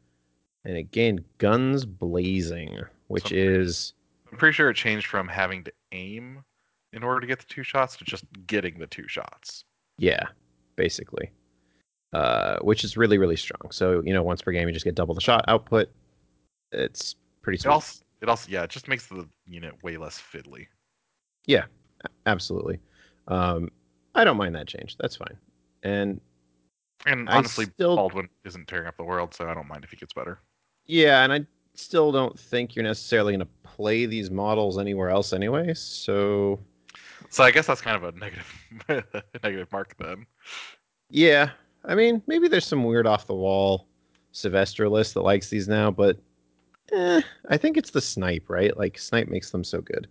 and it gained guns blazing, which Something. is I'm pretty sure it changed from having to aim in order to get the two shots to just getting the two shots. yeah, basically, uh, which is really really strong. So you know, once per game, you just get double the shot output. It's pretty It sweet. also it also yeah, it just makes the unit way less fiddly. Yeah, absolutely. Um, I don't mind that change. That's fine. And And honestly, still- Baldwin isn't tearing up the world, so I don't mind if he gets better. Yeah, and I still don't think you're necessarily going to play these models anywhere else anyway. So So I guess that's kind of a negative negative mark then. yeah, I mean maybe there's some weird off the wall Syvestro list that likes these now, but eh, I think it's the snipe, right? Like snipe makes them so good.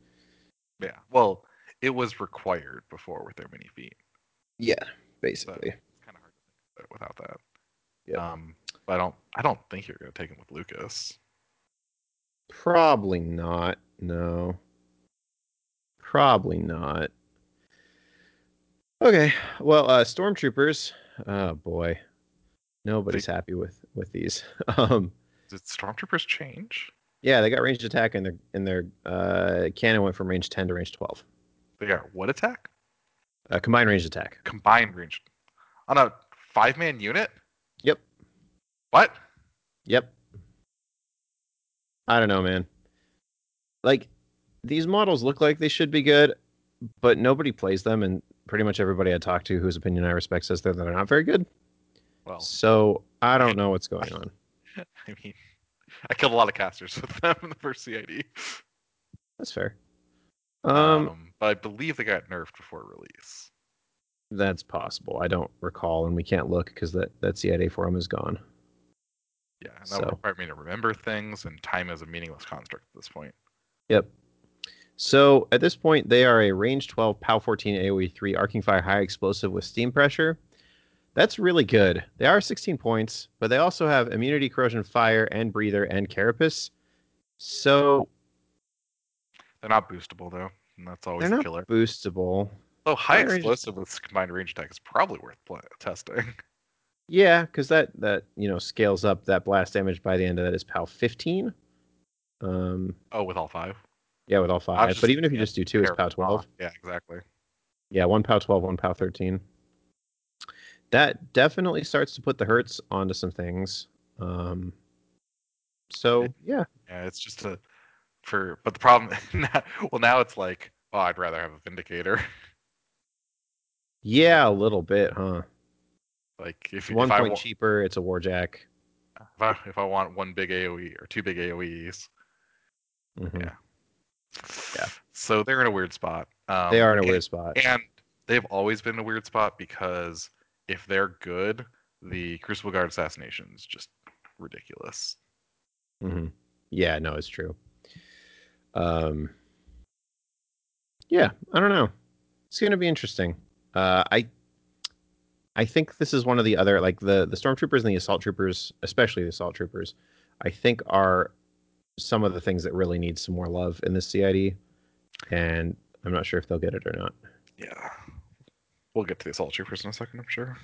Yeah. Well, it was required before with their mini feat. Yeah, basically. It's kind of hard to think of it without that. Yep. Um, but I don't. I don't think you're going to take him with Lucant. Probably not. No. Probably not. Okay. Well, uh stormtroopers. Oh boy. Nobody's happy with with these. um Did stormtroopers change? yeah, they got ranged attack and their and their uh cannon went from range 10 to range 12. They got what attack? Uh, combined ranged attack. Combined range on a five man unit. What? Yep. I don't know, man. Like these models look like they should be good, but nobody plays them and pretty much everybody I talk to whose opinion I respect says that they're not very good. Well, So I don't know what's going on. I mean, I killed a lot of casters with them in the first CID. That's fair. Um, but I believe they got nerfed before release. that's possible. I don't recall, and we can't look because that that CID forum is gone. Yeah, and that So- would require me to remember things, and time is a meaningless construct at this point. Yep. So at this point, they are a range 12 POW 14 AoE 3 arcing fire high explosive with steam pressure. That's really good. They are 16 points, but they also have immunity, corrosion, fire, and breather and carapace. So They're not boostable though, and that's always they're the not killer. boostable. Oh, high Combined range- explosive with combined range attack is probably worth testing. Yeah, because that that you know scales up that blast damage by the end of that is POW 15. Um, Oh, with all five. yeah, with all five. just But even if you thinking just do two, it's POW with 12. Yeah, exactly. Yeah, one POW 12, one POW 13. That definitely starts to put the hurts onto some things. Um, so yeah, Yeah, it's just a for. But the problem, now, well, now it's like, oh, I'd rather have a vindicator. yeah, a little bit, huh? Like if, One if I point wa- cheaper. It's a warjack. if I if I want one big AOE or two big AOEs. Mhm. Yeah. Yeah. So they're in a weird spot. Um, They are in a and- weird spot. And they've always been in a weird spot because if they're good, the Crucible Guard assassination is just ridiculous. hmm Yeah, no, it's true. Um, yeah, I don't know. It's going to be interesting. Uh, I, I think this is one of the other like the the stormtroopers and the assault troopers, especially the assault troopers. I think are some of the things that really need some more love in this CID, and I'm not sure if they'll get it or not. Yeah. We'll get to the assault troopers in a second, I'm sure.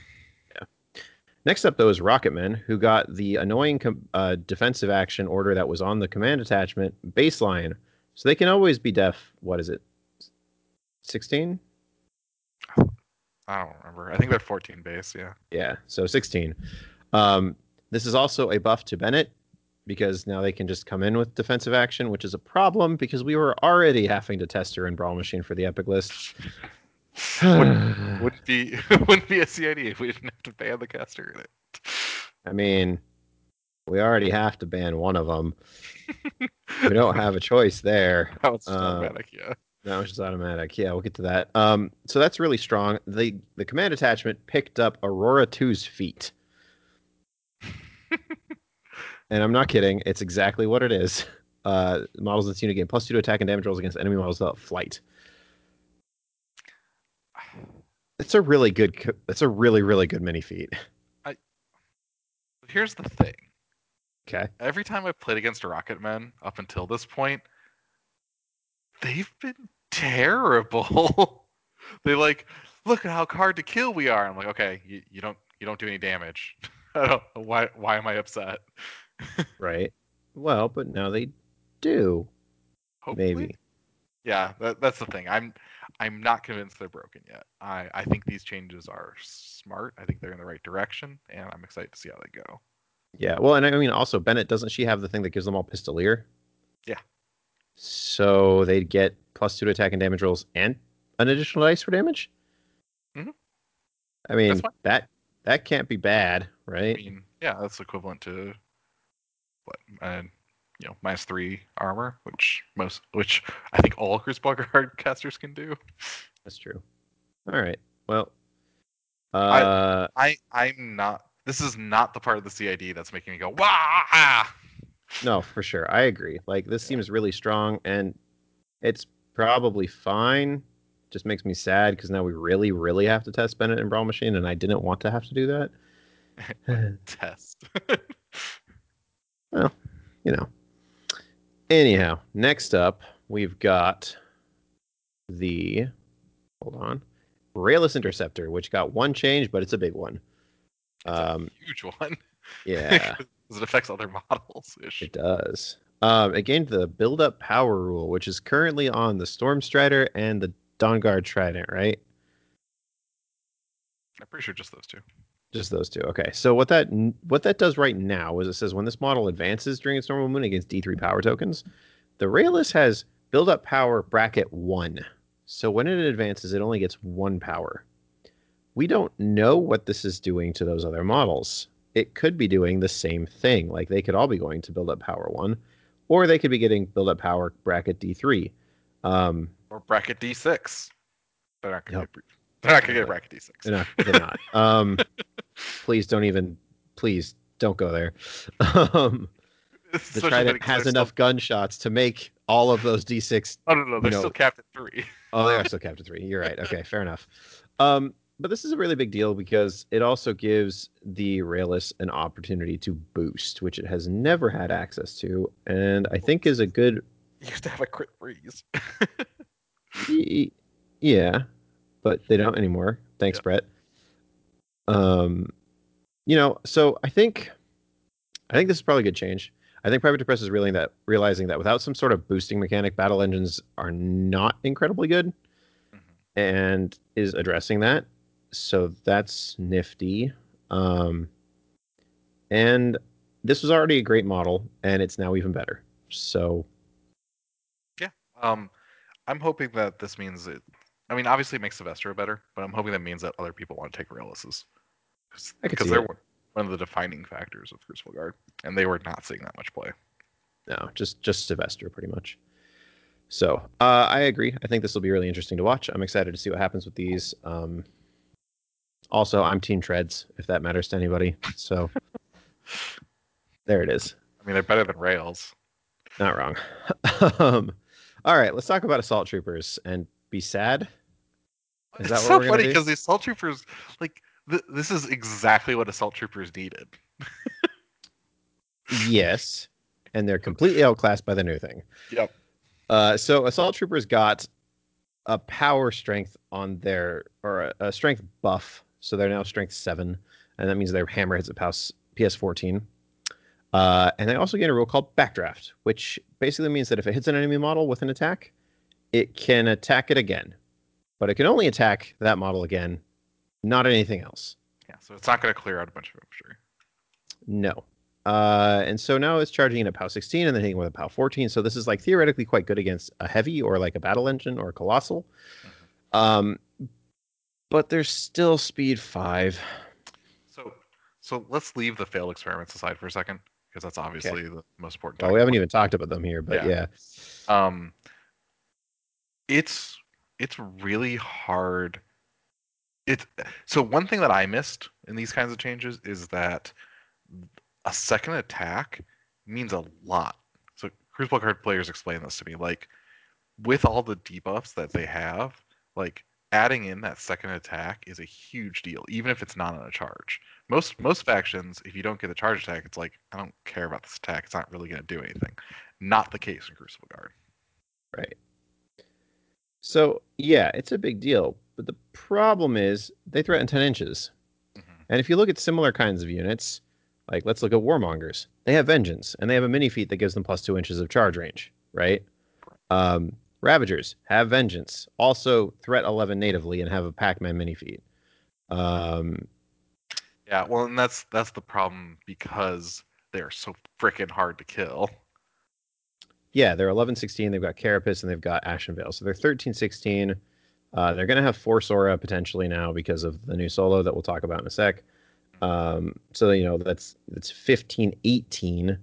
Yeah. Next up, though, is Rocketman, who got the annoying com- uh, defensive action order that was on the command attachment baseline. So they can always be def. What is it? 16? I don't remember. I think they're 14 base, yeah. Yeah, so 16. Um, this is also a buff to Bennett because now they can just come in with defensive action, which is a problem because we were already having to test her in Brawl Machine for the Epic list. wouldn't, wouldn't be wouldn't be a CID if we didn't have to ban the caster in it. I mean, we already have to ban one of them. we don't have a choice there. That was automatic, yeah. No, it's just automatic. Yeah, we'll get to that. Um, so that's really strong. The the command attachment picked up Aurora 2's feat. and I'm not kidding. It's exactly what it is. Uh, models in this unit gain plus two to attack and damage rolls against enemy models without flight. It's a really good. co- It's a really really good mini feat. Here's the thing. Okay. Every time I've played against Rocket Men up until this point, they've been terrible. they like, look at how hard to kill we are. I'm like, okay, you, you don't you don't do any damage. I don't why why am I upset? Right. Well, but now they do. Hopefully. Maybe. Yeah, that, that's the thing. I'm I'm not convinced they're broken yet. I, I think these changes are smart. I think they're in the right direction, and I'm excited to see how they go. Yeah. Well, and I mean, also Bennett doesn't she have the thing that gives them all pistolier? Yeah. So they'd get plus two to attack and damage rolls and an additional dice for damage. Mhm. I mean that that can't be bad, I right? mean, yeah, that's equivalent to what? Uh, you know minus three armor, which most which I think all Crucible Guard casters can do. That's true. All right. Well, uh, I I'm not. This is not the part of the CID that's making me go wah. No, for sure. I agree. Like this seems really strong, and it's probably fine. Just makes me sad because now we really, really have to test Bennett and Brawl Machine, and I didn't want to have to do that. Test. well, you know. Anyhow, next up we've got the hold on Railless Interceptor, which got one change, but it's a big one. It's Um, huge one. yeah, Because it affects other models. it does. Um, it gained the build up power rule, which is currently on the Storm Strider and the Dawn Guard Trident, right? I'm pretty sure just those two. Just those two. Okay. So what that what that does right now is it says when this model advances during its normal movement against D3 power tokens, the Railless has build up power bracket one. So when it advances, it only gets one power. We don't know what this is doing to those other models. It could be doing the same thing. Like they could all be going to build up power one, or they could be getting build up power bracket D3. Um, Or bracket D6. They're not gonna Yep. get, they're not gonna get bracket D6. They're not. They're not. Um, please don't even. Please don't go there. Um, the Trident has enough gunshots to make all of those D6. Still, oh no, no, they're you know- still capped at three. Oh, they are still capped at three. You're right. Okay, fair enough. Um, but this is a really big deal because it also gives the Railless an opportunity to boost, which it has never had access to, and I think is a good. You used to have a crit freeze. Yeah, but they don't anymore. Thanks, Yeah. Brett. Um, you know, so I think, I think this is probably a good change. I think Privateer Press is realizing that realizing that without some sort of boosting mechanic, battle engines are not incredibly good, Mhm. and is addressing that. So that's nifty. Um, and this was already a great model, and it's now even better. So yeah, Um, I'm hoping that this means it. I mean, obviously, it makes Syvestro better, but I'm hoping that means that other people want to take could Because they're it. one one of the defining factors of Crucible Guard, and they were not seeing that much play. No, just just Syvestro, pretty much. So uh, I agree. I think this will be really interesting to watch. I'm excited to see what happens with these. Um, also, I'm Team Treads, if that matters to anybody. So there it is. I mean, they're better than Rails. Not wrong. um, all right, let's talk about Assault Troopers and be sad. Is that it's what so funny because the assault troopers, like, th- this is exactly what assault troopers needed. Yes, and they're completely outclassed by the new thing. Yep. Uh, so assault troopers got a power strength on their or a, a strength buff, so they're now strength seven, and that means their hammer hits a PS PS fourteen. Uh, and they also get a rule called backdraft, which basically means that if it hits an enemy model with an attack, it can attack it again, but it can only attack that model again, not anything else. Yeah, so it's not going to clear out a bunch of them, infantry. No. Uh, and so now it's charging in at POW 16 and then hitting with a POW 14. So this is like theoretically quite good against a heavy or like a battle engine or a colossal. Um, but there's still speed five. So, so let's leave the failed experiments aside for a second, because that's obviously the most important. Well, we haven't point. even talked about them here, but Yeah. yeah. um it's it's really hard it's so one thing that i missed in these kinds of changes is that a second attack means a lot so crucible card players explain this to me like with all the debuffs that they have like adding in that second attack is a huge deal even if it's not on a charge most most factions if you don't get the charge attack it's like i don't care about this attack it's not really going to do anything not the case in crucible guard Right. So yeah, it's a big deal. But the problem is they threaten 10 inches. Mhm. And if you look at similar kinds of units, like let's look at Warmongers, they have Vengeance and they have a mini feat that gives them plus two inches of charge range, right? Um, Ravagers have Vengeance, also threat 11 natively and have a Pac-Man mini feat. Um, Yeah, well, and that's that's the problem because they're so freaking hard to kill. yeah, they're 11 16. They've got Carapace and they've got Ashen Veil. So they're 13 16. Uh, they're going to have Force Aura potentially now because of the new solo that we'll talk about in a sec. Um, so, you know, that's that's 15 18,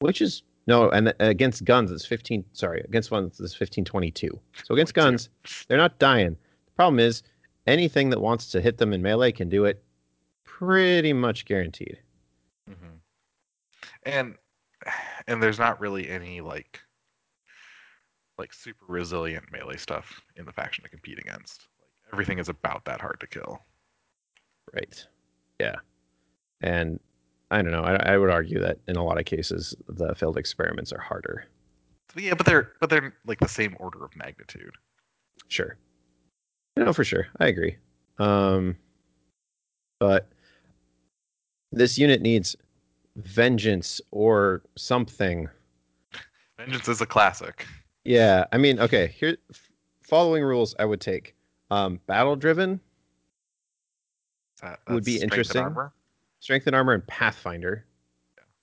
which is No, and against guns it's 15. Sorry, against ones it's 1522. So against guns, they're not dying. The problem is anything that wants to hit them in melee can do it, pretty much guaranteed. hmm And and there's not really any like like super resilient melee stuff in the faction to compete against. Like everything is about that hard to kill. Right. Yeah. And I don't know. I, I would argue that in a lot of cases the failed experiments are harder. Yeah, but they're but they're like the same order of magnitude. Sure. No, for sure. I agree. Um, but this unit needs vengeance or something. Vengeance is a classic. Yeah, I mean, okay. Here, following rules I would take. Um, battle driven, That, Would be interesting. Strength and armor, and pathfinder.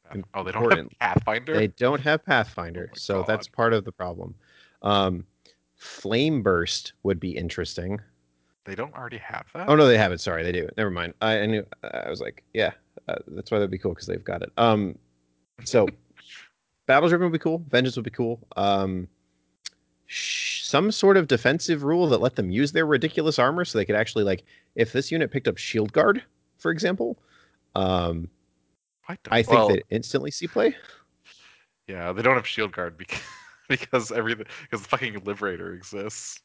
Path- Oh, they don't have Pathfinder. They don't have Pathfinder, Oh so that's part of the problem. Um, flame burst would be interesting. They don't already have that. Oh no, they have it. Sorry, they do. Never mind. I, I knew. I was like, yeah, uh, that's why that'd be cool because they've got it. Um, so battle driven would be cool. Vengeance would be cool. Um, sh- some sort of defensive rule that let them use their ridiculous armor so they could actually like, if this unit picked up shield guard, for example, um, I, think well, they'd instantly see play. yeah, they don't have shield guard because because everything because the fucking liberator exists.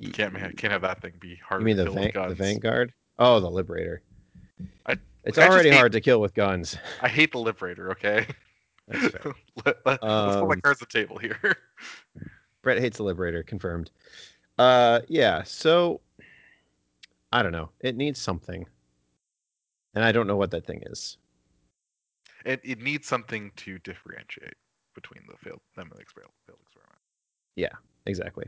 You can't can't have that thing be hard You mean to the kill with van- the. Vanguard? Oh, the Liberator. I- it's I already hate- hard to kill with guns. I hate the liberator. Okay, That's fair. Let, let, us put my Um, cards on the table here. Brett hates the Liberator, confirmed. Uh, yeah. So I don't know. It needs something, and I don't know what that thing is. it it needs something to differentiate between the failed them and the. Failed experiment. Yeah, exactly.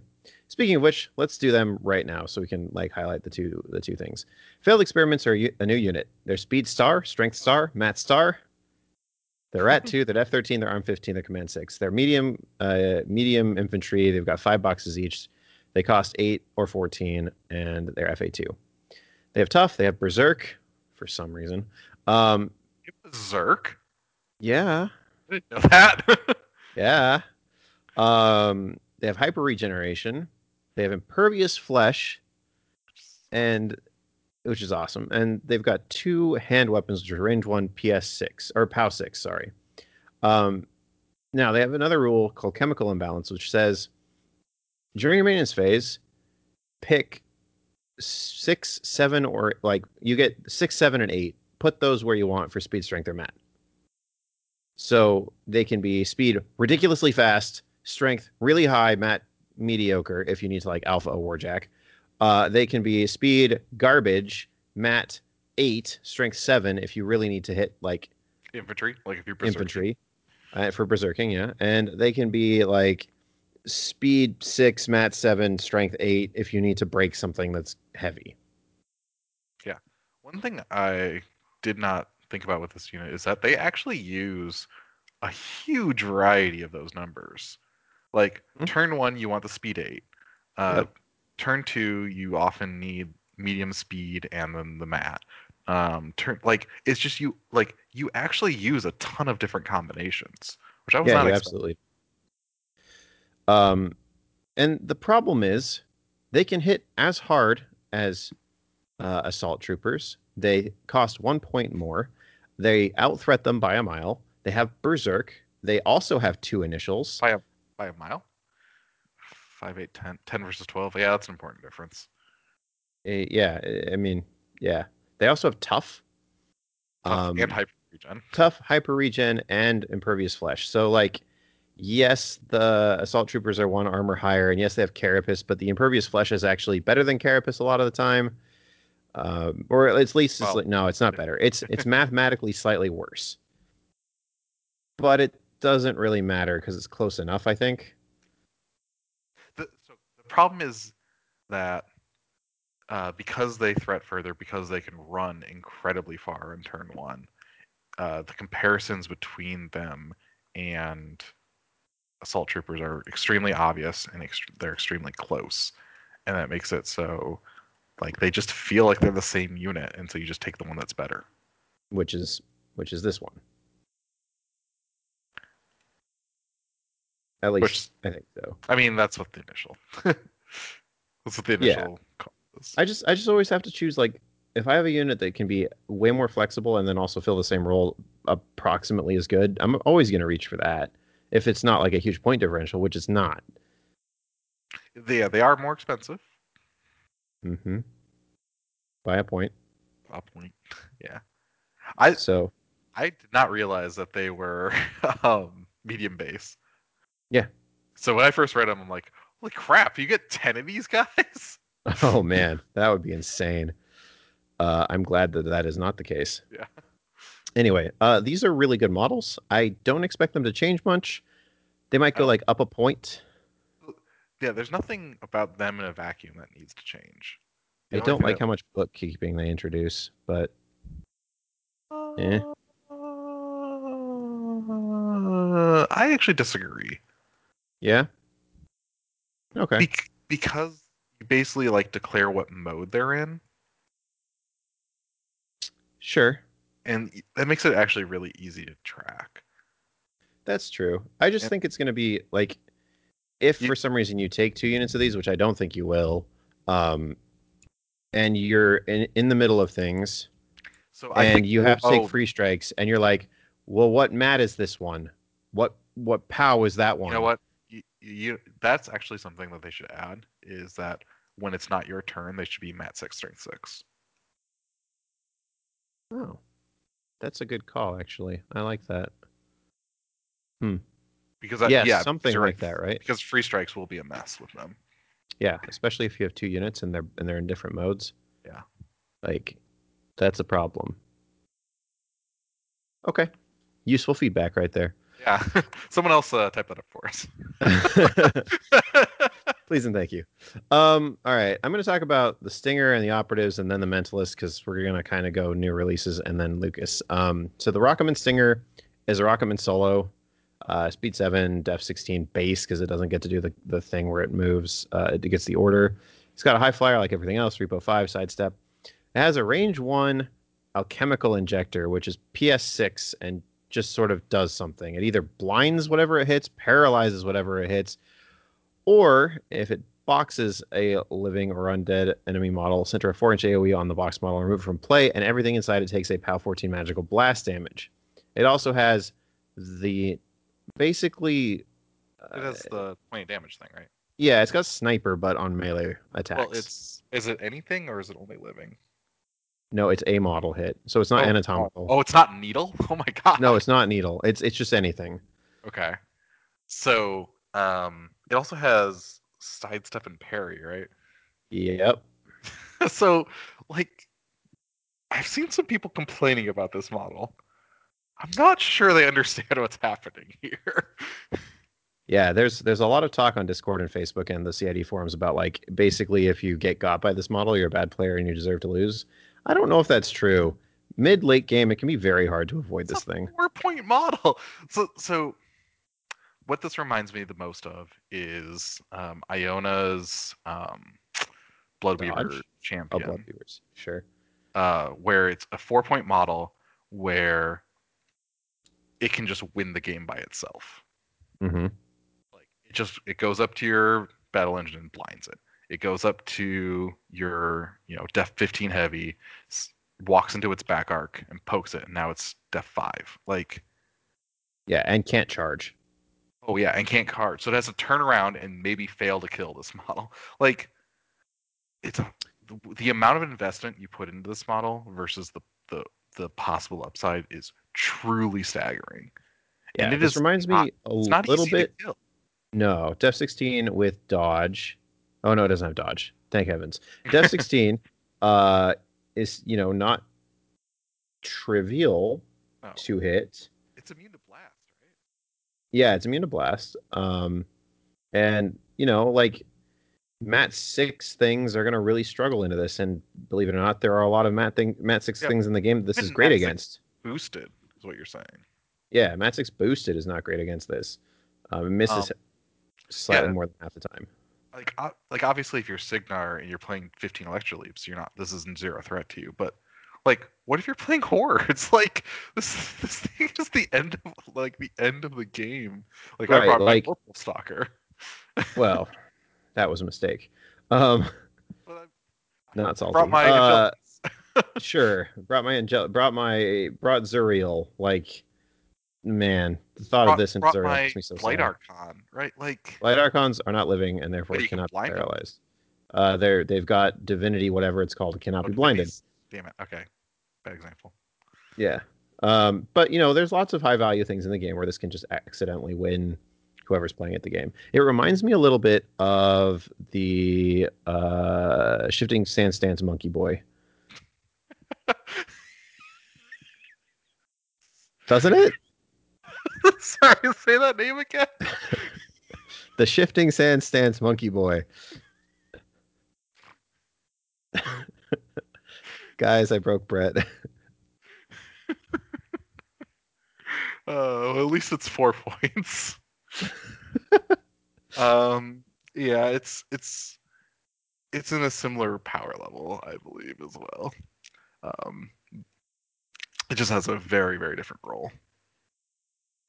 Speaking of which, let's do them right now so we can like highlight the two the two things. Failed experiments are a new unit. They're speed star, strength star, mat star. They're at two. They're F thirteen. They're arm fifteen. They're command six. They're medium uh, medium infantry. They've got five boxes each. They cost eight or fourteen, and they're FA two. They have tough. They have berserk for some reason. Um, Zerk. yeah, I didn't know that. yeah. Um, they have hyper regeneration. They have impervious flesh, and which is awesome. And they've got two hand weapons, which are range one PS six or POW six. Sorry. Um, now they have another rule called chemical imbalance, which says during your maintenance phase, pick six, seven, or like you get six, seven, and eight. Put those where you want for speed, strength, or mat. So they can be speed ridiculously fast, strength really high, mat mediocre if you need to like alpha a warjack. Uh, they can be speed garbage, mat eight, strength seven if you really need to hit like infantry, like if you're berserking. infantry uh, for berserking, yeah. And they can be like speed six, mat seven, strength eight if you need to break something that's heavy. Yeah. One thing I did not think about with this unit is that they actually use a huge variety of those numbers. Like Hmm. turn one, you want the speed eight. Uh, Yep. Turn two, you often need medium speed and then the mat. Um, turn like it's just you like you actually use a ton of different combinations, which I was yeah, not absolutely. Um, and the problem is they can hit as hard as uh, assault troopers. They cost one point more. They outthreat them by a mile. They have berserk. They also have two initials. by a by a mile. Five, eight, ten, 10 versus twelve. Yeah, that's an important difference. Uh, yeah, I- I mean, yeah. They also have tough, Tough Um, and hyper regen. tough, hyper regen, and impervious flesh. So like, yes, the assault troopers are one armor higher, and yes, they have carapace, but the impervious flesh is actually better than carapace a lot of the time. Um, or at least it's Well, like, no, it's not better. It's it's mathematically slightly worse, but it doesn't really matter because it's close enough. I think. the, so the problem is that uh, because they threat further, because they can run incredibly far in turn one, uh, the comparisons between them and assault troopers are extremely obvious and ext- they're extremely close, and that makes it so like they just feel like they're the same unit, and so you just take the one that's better. which is which is this one. At least Which- I think so. I mean, that's what the initial. that's what the Yeah. initial call is. I just I just always have to choose like if I have a unit that can be way more flexible and then also fill the same role approximately as good, I'm always going to reach for that. If it's not like a huge point differential, which it's not. They, yeah, they are more expensive. Mm-hmm. By a point. A point. Yeah. I So I did not realize that they were um, medium base. Yeah. So when I first read them, I'm like, holy crap! You get ten of these guys. oh man, that would be insane. Uh, I'm glad that that is not the case. Yeah. Anyway, uh, these are really good models. I don't expect them to change much. They might go Oh. like up a point. Yeah, there's nothing about them in a vacuum that needs to change. The I don't like that- how much bookkeeping they introduce, but yeah. Uh, I actually disagree. yeah. Okay. Bec- because you basically like declare what mode they're in, Sure. And that makes it actually really easy to track. That's true. I just Yeah. think it's going to be like if You- for some reason you take two units of these, which I don't think you will, um, and you're in, in the middle of things, So I and think you have to oh, take free strikes, and you're like, well, what mat is this one? What what pow is that one? You know what? You, you that's actually something that they should add is that when it's not your turn, they should be mat six strength six. Oh, that's a good call. Actually, I like that. Hmm. Because I, yes, yeah, something like that, right? Because free strikes will be a mess with them. Yeah, especially if you have two units and they're and they're in different modes. Yeah. Like that's a problem. Okay. Useful feedback right there. Yeah, someone else uh, type that up for us. Please and thank you. Um, all right, I'm going to talk about the Stinger and the Operatives, and then the Mentalist because we're going to kind of go new releases and then Lucant. Um, so the Rocketman Stinger is a Rocketman solo, uh, speed seven, def 16 base because it doesn't get to do the, the thing where it moves. Uh, it gets the order. It's got a high flyer like everything else, repo five, sidestep. It has a range one alchemical injector, which is PS6 and just sort of does something. It either blinds whatever it hits, paralyzes whatever it hits, or if it boxes a living or undead enemy model, center a 4 inch AoE on the box model, remove it from play, and everything inside it takes a POW 14 magical blast damage. It also has the basically. It has the twenty damage thing, right? yeah, it's got sniper, but on melee attacks. Well, it's is it anything or is it only living? no, it's a model hit, so it's not Oh, anatomical. Oh, it's not needle. Oh my god. No, it's not needle. It's it's just anything. Okay. So, um, it also has sidestep and parry, right? Yep. so, like, I've seen some people complaining about this model. I'm not sure they understand what's happening here. Yeah, there's there's a lot of talk on Discord and Facebook and the CID forums about like basically if you get got by this model, you're a bad player and you deserve to lose. I don't know if that's true. Mid late game, it can be very hard to avoid this It's a thing. Four point model. So, so what this reminds me the most of is um, Iona's um, Bloodweaver Dodge? Oh, champion. blood viewers, sure. uh, where it's a four point model where it can just win the game by itself. hmm Like it just it goes up to your battle engine and blinds it. It goes up to your you know def 15 heavy, s- walks into its back arc and pokes it, and now it's def five. Like Yeah, and can't charge. Oh yeah, and can't card, so it has to turn around and maybe fail to kill this model. Like it's a, the, the amount of investment you put into this model versus the the the possible upside is truly staggering. Yeah, And it this is reminds not- me a It's not little bit. No, Def 16 with dodge. Oh no, it doesn't have dodge. Thank heavens. Def 16 uh, is you know not trivial No, to hit. it's immune to blast, right? Yeah, it's immune to blast. Um, and you know, like Mat six things are gonna really struggle into this. And believe it or not, there are a lot of Mat thing Mat six Yeah, things in the game. This is great Mat against. Boosted is what you're saying. Yeah, Mat six boosted is not great against this. Um, it misses Um, slightly yeah. more than half the time. Like, like obviously, if you're Cygnar and you're playing 15 Electro Leaps, you're not. This isn't zero threat to you. But Like, what if you're playing hordes? Like this this thing is the end of like the end of the game. Like I brought like- my Stalker. Well, that was a mistake. Um, But I not salty. brought my Uh, sure. Brought my angel. Brought my brought Zuriel. Like, man, the thought brought, of this in Zuriel makes me so Light sad. Archon, right? Like Light Archons are not living and therefore But you can cannot be blind them. paralyzed. Uh, they're they've got divinity, whatever it's called, cannot oh, be blinded. Damn it. Okay. Bad example. Yeah. Um, but you know, there's lots of high value things in the game where this can just accidentally win whoever's playing at the game. It reminds me a little bit of the uh, shifting sand stance monkey boy, doesn't it? Sorry, say that name again. The shifting sand stance monkey boy. Guys, I broke Brett. Uh, at least it's four points. um, yeah, it's it's it's in a similar power level, I believe, as well. Um, it just has a very very different role.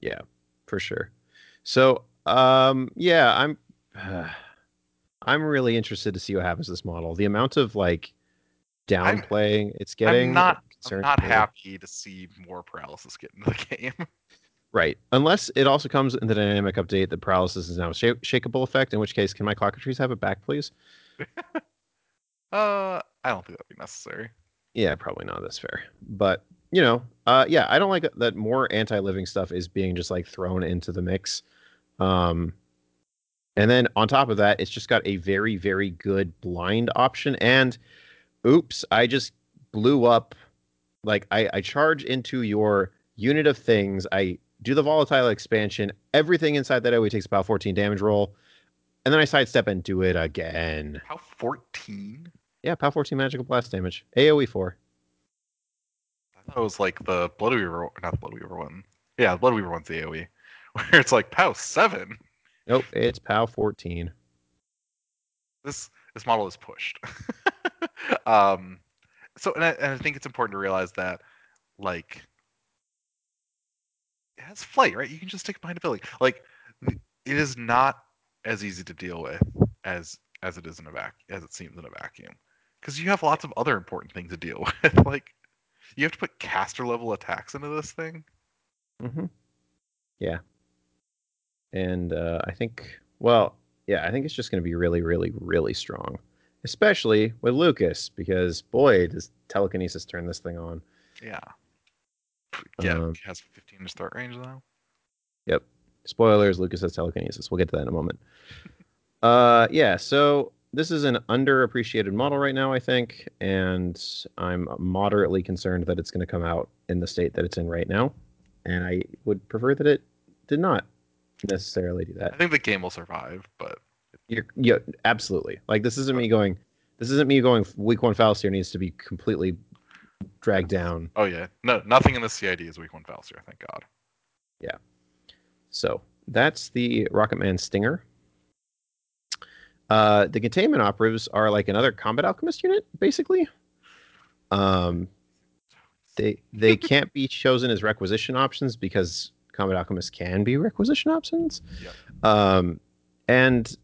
Yeah, for sure. So, um, yeah, I'm, I'm really interested to see what happens to this model. The amount of like downplaying it's getting. I'm not I'm not happy to see more paralysis get into the game. Right, unless it also comes in the dynamic update that paralysis is now a shake- shakeable effect. In which case, can my clockatrice have it back, please? Uh, I don't think that'd be necessary. Yeah, probably not. That's fair. But you know, uh, yeah, I don't like that more anti-living stuff is being just like thrown into the mix. Um, and then on top of that, it's just got a very, very good blind option. And oops, I just blew up. Like I, I charge into your unit of things. I do the volatile expansion. Everything inside that AoE takes about 14 damage roll. And then I sidestep and do it again. How 14? Yeah, POW 14 magical blast damage. AoE 4. I thought it was like the Blood Weaver, not the Blood Weaver one. Yeah, the Blood Weaver one's the AoE, where it's like POW seven. Nope, it's POW 14. This this model is pushed. um, so and I, and I think it's important to realize that like it has flight, right? You can just stick behind a building. Like it is not as easy to deal with as as it is in a vac as it seems in a vacuum because you have lots of other important things to deal with. like you have to put caster level attacks into this thing. Mm-hmm. Yeah. And uh, I think, well, yeah, I think it's just going to be really, really, really strong, especially with Lucant, because boy, does telekinesis turn this thing on. Yeah. Yeah, Um, has 15 to start range though. Yep. Spoilers, Lucant has telekinesis. We'll get to that in a moment. uh, yeah, so this is an underappreciated model right now, I think, and I'm moderately concerned that it's going to come out in the state that it's in right now. And I would prefer that it did not necessarily do that. I think the game will survive, but You're, yeah, absolutely. Like this isn't me going. This isn't me going. Week one Falsier needs to be completely dragged down. oh yeah, no, nothing in the CID is week one Falsier, thank God. Yeah. So that's the Rocketman Stinger. Uh, the containment operatives are like another combat alchemist unit, basically. Um, they they can't be chosen as requisition options because combat alchemists can be requisition options. Yep. Um, and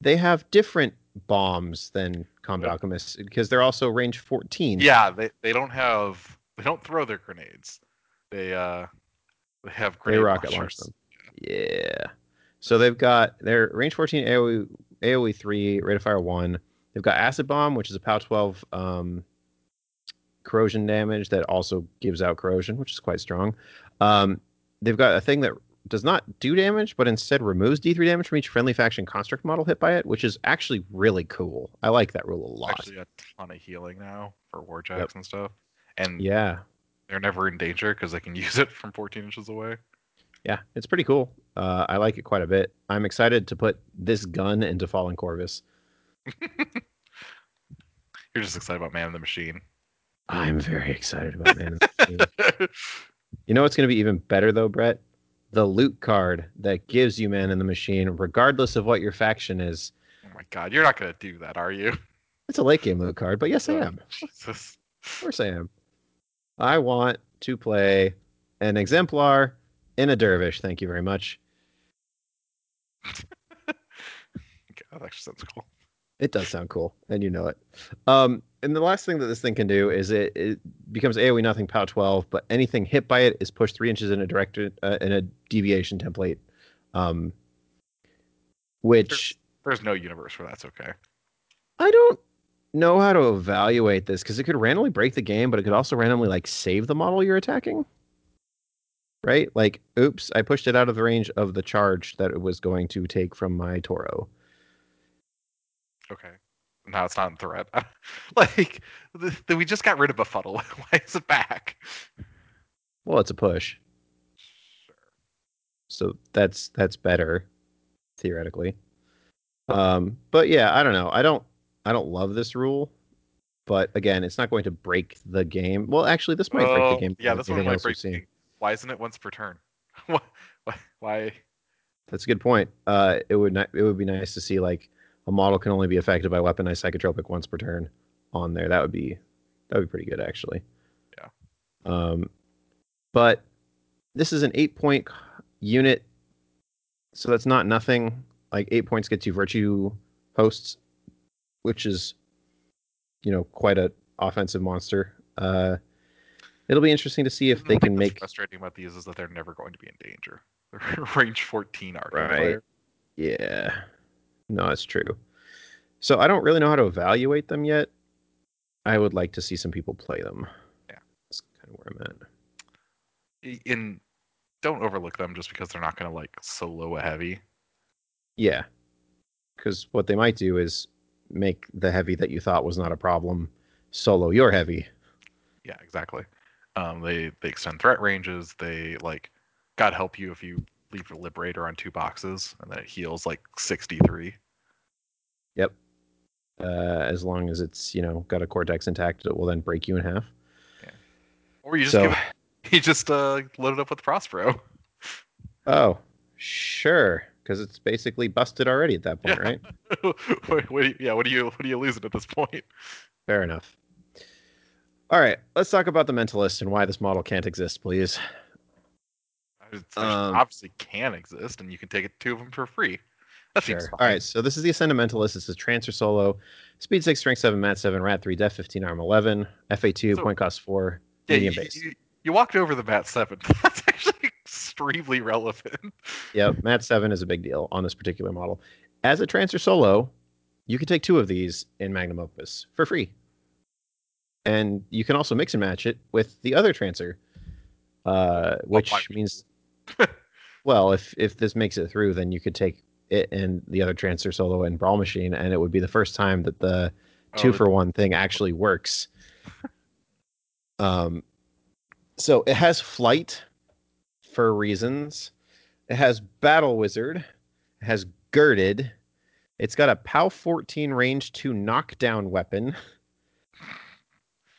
they have different bombs than combat Yep. alchemists because they're also range 14. Yeah, they they don't have they don't throw their grenades. They uh they have they grenade rocket launch launchers. them. Yeah. So they've got their range 14 AoE, AoE 3, rate of fire 1. They've got acid bomb, which is a POW 12 um, corrosion damage that also gives out corrosion, which is quite strong. Um, they've got a thing that does not do damage, but instead removes D3 damage from each friendly faction construct model hit by it, which is actually really cool. I like that rule a lot. Actually, a ton of healing now for warjacks and stuff, and yeah. they're never in danger because they can use it from 14 inches away. Yeah, it's pretty cool. Uh, I like it quite a bit. I'm excited to put this gun into Fallen Corvus. You're just excited about Man in the Machine. I'm very excited about Man. in the Machine. You know what's going to be even better though, Brett? The loot card that gives you Man in the Machine, regardless of what your faction is. oh my God, you're not gonna do that, are you? It's a late game loot card, but yes, I am. Jesus. Of course, I am. I want to play an exemplar in a dervish. Thank you very much. Okay, that actually sounds cool. It does sound cool, and you know it. Um, and the last thing that this thing can do is it, it becomes AOE nothing POW 12, but anything hit by it is pushed three inches in a directed uh, in a deviation template. Um, which There's no universe where that's okay. I don't know how to evaluate this because it could randomly break the game, but it could also randomly like save the model you're attacking. Right? Like, oops, I pushed it out of the range of the charge that it was going to take from my Toro. Okay. Now it's not in threat. like, we just got rid of a Befuddle. Why is it back? Well, it's a push, Sure. so that's that's better theoretically. Um, but yeah, I don't know. I don't I don't love this rule, but again, it's not going to break the game. Well, actually, this might break the game. Yeah, this one might break. the game. Why isn't it once per turn? why? That's a good point. Uh, it would not, it would be nice to see like a model can only be affected by weaponized psychotropic once per turn on there. That would be that would be pretty good actually. Yeah. Um, but this is an eight point unit, so that's not nothing. Like eight points gets you virtue hosts, which is, you know, quite a offensive monster. Uh, it'll be interesting to see if they can make frustrating about these is that they're never going to be in danger. They're range 14 arcane Right. Yeah. No, it's true. So I don't really know how to evaluate them yet. I would like to see some people play them. Yeah. That's kind of where I'm at. In don't overlook them just because they're not going to like solo a heavy. Yeah. Because what they might do is make the heavy that you thought was not a problem solo your heavy. Yeah, exactly. Um, they they extend threat ranges. They like, God help you if you leave a liberator on two boxes and then it heals like 63. Yep. Uh, as long as it's, you know, got a cortex intact, it will then break you in half. Yeah. Or you just So- give it, you just uh, load it up with Prospero. Oh, sure. Because it's basically busted already at that point, Yeah. right? what, what do you, yeah, what do you what are you losing at this point? Fair enough. All right, let's talk about the mentalist and why this model can't exist, please. Um, obviously can exist, and you can take it two of them for free. That Sure. seems fine. All right, so this is the Ascendant Mentalist. It's a transfer solo, speed six, strength seven, mat seven, rat three, def fifteen, arm eleven, FA two, So- point cost four, Yeah, medium you, base. you, you walked over the Mat Seven. That's actually extremely relevant. Yep, mat seven is a big deal on this particular model. As a transfer solo, you can take two of these in Magnum Opus for free, and you can also mix and match it with the other transfer, uh, which you? means, well, if if this makes it through, then you could take it and the other transfer solo and Brawl Machine, and it would be the first time that the two Oh, for one thing actually works. Um, so it has flight for reasons. It has battle wizard. It has girded. It's got a POW 14 range to knockdown weapon.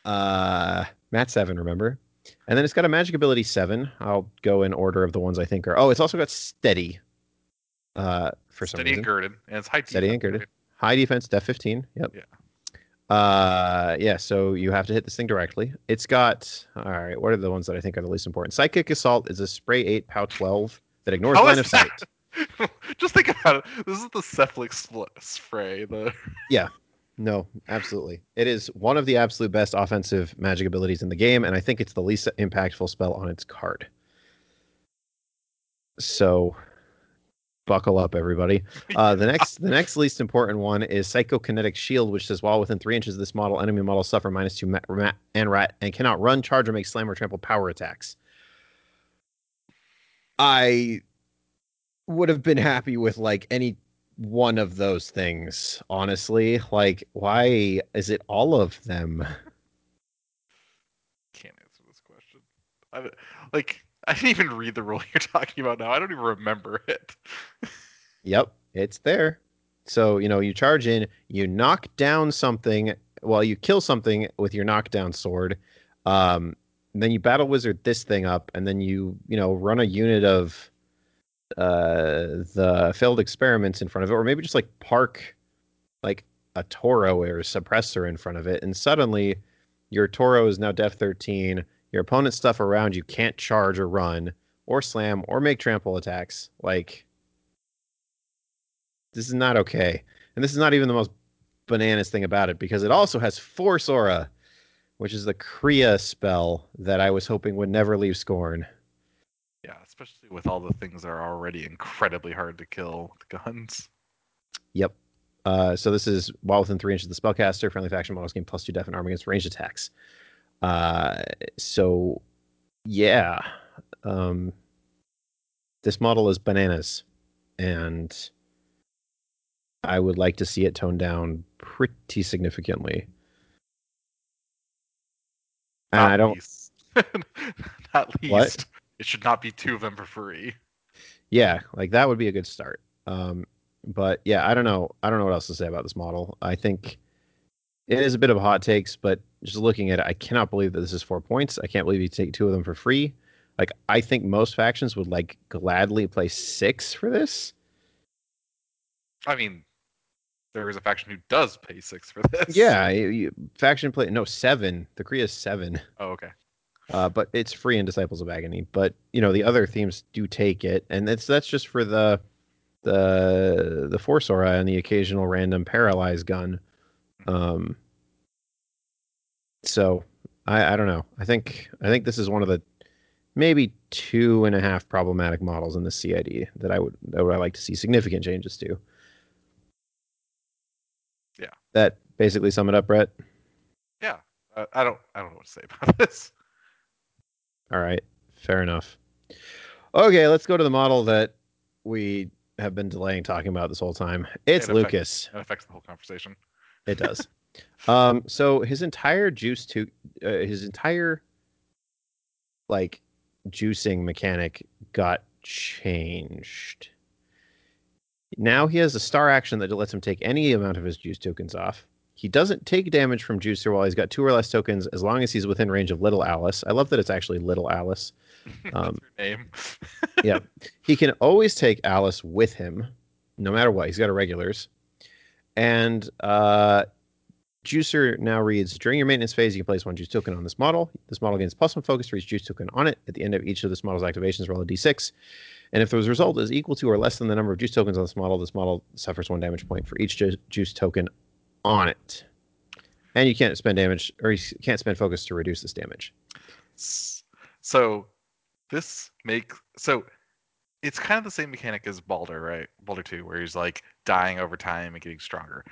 Uh, Mat 7, remember? And then it's got a magic ability 7. I'll go in order of the ones I think are. Oh, it's also got steady. Uh, for some steady and girded, and it's high Steady defense, and girded. right? High defense, def 15. Yep. Yeah. Uh, yeah. So you have to hit this thing directly. It's got. All right. What are the ones that I think are the least important? Psychic assault is a spray eight, pow 12 that ignores How line of sight. Just think about it. This is the Cephalix spl- spray. The No, absolutely. It is one of the absolute best offensive magic abilities in the game, and I think it's the least impactful spell on its card. So, buckle up, everybody. Uh, the next, the next least important one is Psychokinetic Shield, which says while within three inches of this model, enemy models suffer minus two ma- ma- and rat and cannot run, charge, or make slam or trample power attacks. I would have been happy with like any one of those things, honestly. Like, why is it all of them? can't answer this question. I, like I didn't even read the rule you're talking about now. I don't even remember it. Yep, it's there. So, you know, you charge in, you knock down something, well, you kill something with your knockdown sword. Um, then you battle wizard this thing up, and then you, you know, run a unit of uh the failed experiments in front of it, or maybe just like park like a Toro or a suppressor in front of it, and suddenly your Toro is now def 13, Your opponent's stuff around you can't charge or run or slam or make trample attacks. Like, this is not okay. And this is not even the most bananas thing about it because it also has Force Aura, which is the Kriya spell that I was hoping would never leave Scorn. Especially with all the things that are already incredibly hard to kill with guns. Yep. Uh, so this is while within three inches of the spellcaster, friendly faction models gain plus two def and armor against ranged attacks. Uh, so yeah, um, this model is bananas, and I would like to see it toned down pretty significantly. And Not I don't. least. not least. What? It should not be two of them for free. Yeah, like that would be a good start. Um, but yeah, I don't know. I don't know what else to say about this model. I think it is a bit of a hot takes, but just looking at it, I cannot believe that this is four points. I can't believe you take two of them for free. Like I think most factions would like gladly play six for this. I mean, there is a faction who does pay six for this. Yeah, you, you- faction play no seven. The Korea is seven, Oh, okay. Uh, but it's free in Disciples of Agony. But you know the other themes do take it, and it's that's just for the the the Force Aura and the occasional random paralyzed gun. Um, so I, I don't know. I think I think this is one of the maybe two and a half problematic models in the CID that I would that would I like to see significant changes to. Yeah. That basically sum it up, Brett. Yeah. Uh, I don't. I don't know what to say about this. All right, fair enough. Okay, let's go to the model that we have been delaying talking about this whole time. It's In effect. Lucant. It affects the whole conversation. It does. um, so his entire juice to uh, his entire like juicing mechanic got changed. Now he has a star action that lets him take any amount of his juice tokens off. He doesn't take damage from Juicer while he's got two or less tokens as long as he's within range of Little Alice. I love that it's actually Little Alice. Um, name. yeah. He can always take Alice with him, no matter what. He's got a regulars. And uh, Juicer now reads During your maintenance phase, you can place one juice token on this model. This model gains plus one focus for each juice token on it. At the end of each of this model's activations, roll a d6. And if the result is equal to or less than the number of juice tokens on this model, this model suffers one damage point for each ju- juice token on it. And you can't spend damage, or you can't spend focus to reduce this damage. So this make so it's kind of the same mechanic as Baldur, right? Baldur 2, where he's like dying over time and getting stronger.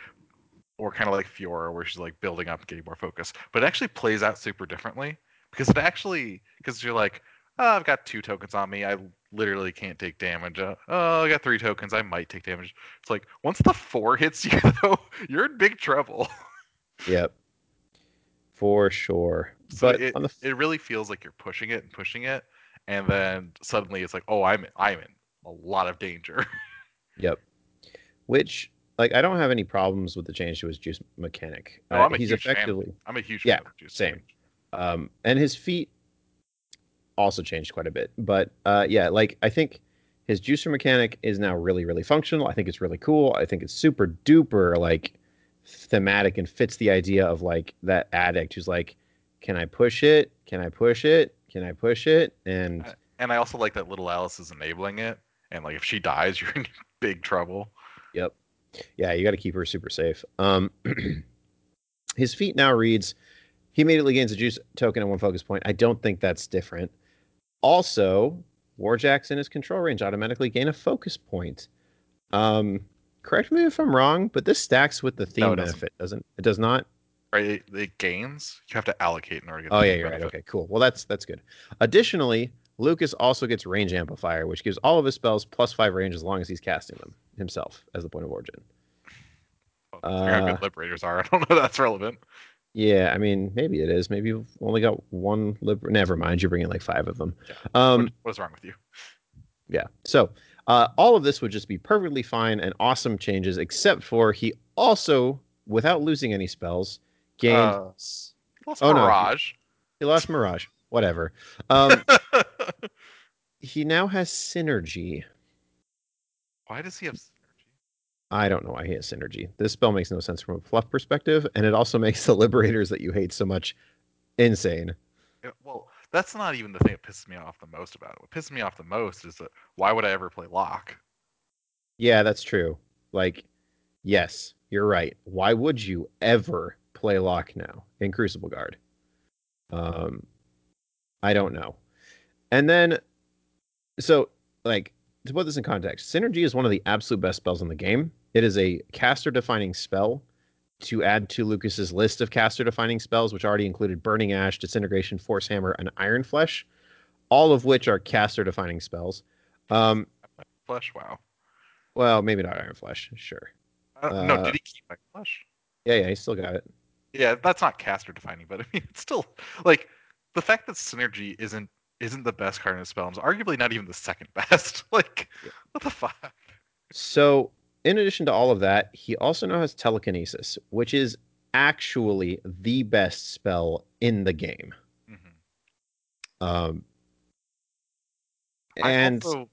Or kind of like Fiora, where she's like building up and getting more focus. But it actually plays out super differently because it actually because you're like, oh, I've got two tokens on me. I literally can't take damage. Uh, oh, I got three tokens. I might take damage. It's like once the four hits you, though, you're in big trouble. Yep. For sure. So but it, the it really feels like you're pushing it and pushing it, and then suddenly it's like, oh, I'm I'm in a lot of danger. Yep. Which, like, I don't have any problems with the change to his juice mechanic. No, Uh, I'm a he's huge fan. effectively, I'm a huge Yeah, fan of juice. same. um, and his feet also changed quite a bit. But uh, yeah, like, I think his juicer mechanic is now really, really functional. I think it's really cool. I think it's super duper, like, thematic and fits the idea of, like, that addict who's like, can I push it? Can I push it? Can I push it? And And I also like that little Alice is enabling it, and like if she dies, you're in big trouble. Yep. Yeah, you got to keep her super safe. Um, his feat now reads he immediately gains a juice token at one focus point. I don't think that's different. Also, Warjacks in his control range automatically gain a focus point. Um, correct me if I'm wrong, but this stacks with the theme No, it doesn't. doesn't it? Does not. Right? It, it gains. You have to allocate in order to get. Oh the yeah, you're right. Okay, cool. Well, that's that's good. Additionally, Lucant also gets range amplifier, which gives all of his spells plus five range as long as he's casting them himself as the point of origin. Well, considering how Uh, good liberators are. I don't know that's relevant. Yeah, I mean, maybe it is. Maybe you've only got one liber. Never mind. You're bringing like five of them. Yeah. Um, what, what is wrong with you? yeah. So, uh, all of this would just be perfectly fine and awesome changes, except for he also, without losing any spells, gained. Uh, Lost oh, no, he- Mirage. he lost Mirage. Whatever. Um, he now has synergy. Why does he have? I don't know why he has synergy. This spell makes no sense from a fluff perspective, and it also makes the liberators that you hate so much insane. Yeah, Well, that's not even the thing that pisses me off the most about it. What pisses me off the most is that why would I ever play Locke? Yeah, that's true. Like, yes, you're right. Why would you ever play Locke now in Crucible Guard? Um, I don't know. And then, so like to put this in context, Synergy is one of the absolute best spells in the game. It is a caster defining spell to add to Lucant's list of caster defining spells, which already included Burning Ash, Disintegration, Force Hammer, and Iron Flesh, all of which are caster defining spells. Um, Flesh, wow. well, maybe not Iron Flesh, sure. Uh, no, Uh, did he keep my flesh? Yeah, yeah, he still got it. Yeah, that's not caster defining, but I mean, it's still like the fact that synergy isn't isn't the best card in the spell, is arguably not even the second best. like, what the fuck? So, in addition to all of that, he also now has telekinesis, which is actually the best spell in the game. Mhm. Um, I and also,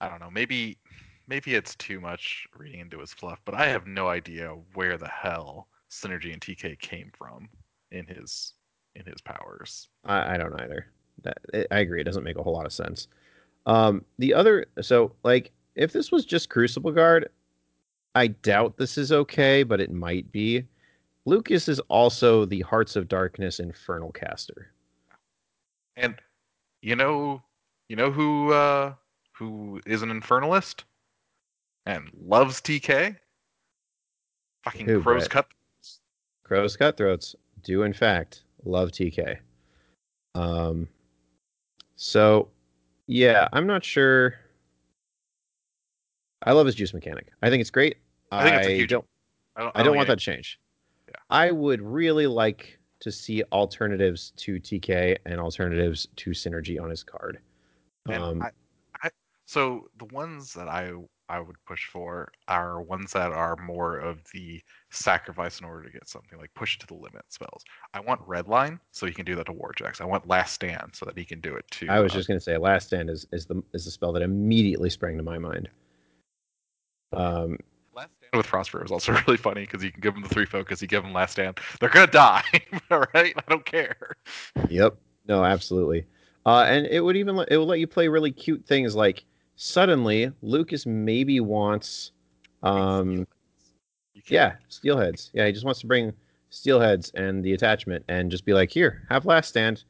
I don't know, maybe maybe it's too much reading into his fluff, but I have no idea where the hell synergy and TK came from in his in his powers. I, I don't either. That I- I agree. It doesn't make a whole lot of sense. Um, the other, so like, if this was just Crucible Guard, I doubt this is okay, but it might be. Lucant is also the Hearts of Darkness Infernal caster. And you know, you know who uh who is an infernalist and loves TK? Fucking Who, Crow's Cut. Crow's Cutthroats do, in fact, love TK. Um, so, yeah, I'm not sure. I love his juice mechanic. I think it's great. I think it's a huge- don't. I don't, I don't want any- that to change. Yeah. I would really like to see alternatives to TK and alternatives to Synergy on his card. Um, I, I, so the ones that I I would push for are ones that are more of the sacrifice in order to get something like push to the limit spells. I want Redline so he can do that to warjacks. I want Last Stand so that he can do it to. I was uh, just going to say, Last Stand is, is the is the spell that immediately sprang to my mind. Um, Last Stand with Frostbear is also really funny because you can give them the three focus, you give them Last Stand, they're gonna die. All right, I don't care. Yep. No, absolutely. Uh, and it would even let, it will let you play really cute things like suddenly Lucant maybe wants, um, can't- yeah, steelheads. Yeah, he just wants to bring steelheads and the attachment and just be like, here, have last stand.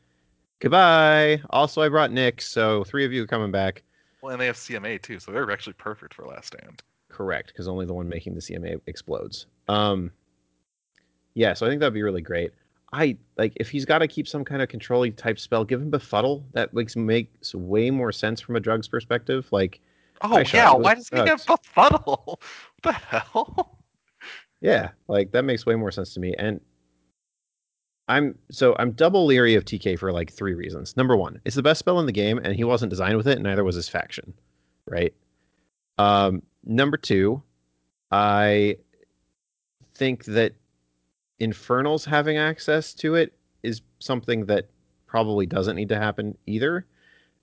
Goodbye. Also, I brought Nick, so three of you are coming back. Well, and they have CMA too, so they're actually perfect for Last Stand. Correct, because only the one making the CMA explodes. Um, yeah, so I think that'd be really great. I like if he's got to keep some kind of controlling type spell, give him befuddle. That makes makes way more sense from a drugs perspective. Like, Oh yeah, why does he have drugs. befuddle? What the hell? yeah, like that makes way more sense to me. And I'm so I'm double leery of TK for like three reasons. Number one, it's the best spell in the game, and he wasn't designed with it, and neither was his faction. Right. Um, number two, I think that Infernals having access to it is something that probably doesn't need to happen either.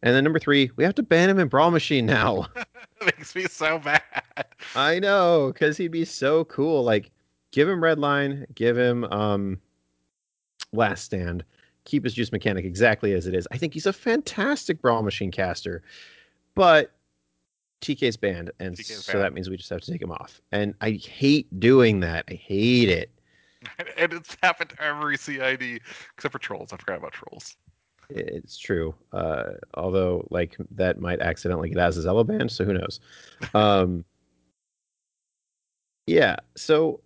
And then number three, we have to ban him in Brawl Machine now. Makes me so mad. I know, because he'd be so cool. Like, give him red line, give him um last stand, keep his juice mechanic exactly as it is. I think he's a fantastic brawl machine caster, but TK's banned, and TK's so banned. that means we just have to take him off. And I hate doing that. I hate it. and it's happened to every CID except for trolls. I forgot about trolls. It's true. Uh, although, like that might accidentally get Azazello banned, so who knows? Um, yeah. So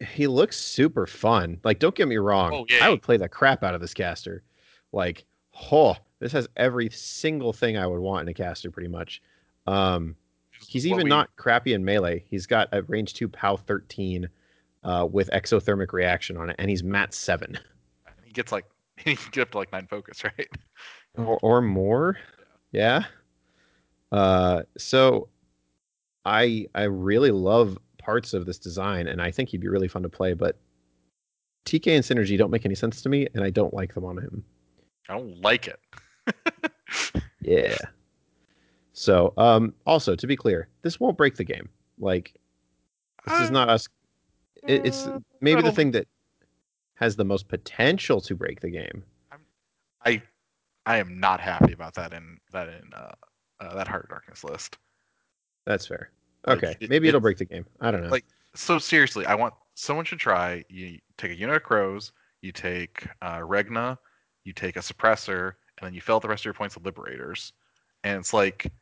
he looks super fun. Like, don't get me wrong. Oh, yeah. I would play the crap out of this caster. Like, oh, this has every single thing I would want in a caster, pretty much. Um, he's even we- not crappy in melee. He's got a range two POW thirteen uh, with exothermic reaction on it, and he's mat seven. He gets like he can get up to like nine focus, right? or, or more yeah uh so i i really love parts of this design and i think he'd be really fun to play but tk and synergy don't make any sense to me and i don't like them on him I don't like it. yeah so um also to be clear this won't break the game like this is Uh, not us it, it's uh, maybe the thing that has the most potential to break the game I I am not happy about that in that in uh, uh that Heart of Darkness list. That's fair. Okay, it- maybe it'll it's- break the game. I don't know. like- So seriously, I want someone should try. You take a unit of crows, you take uh, Regna, you take a suppressor, and then you fill out the rest of your points of liberators. And it's like,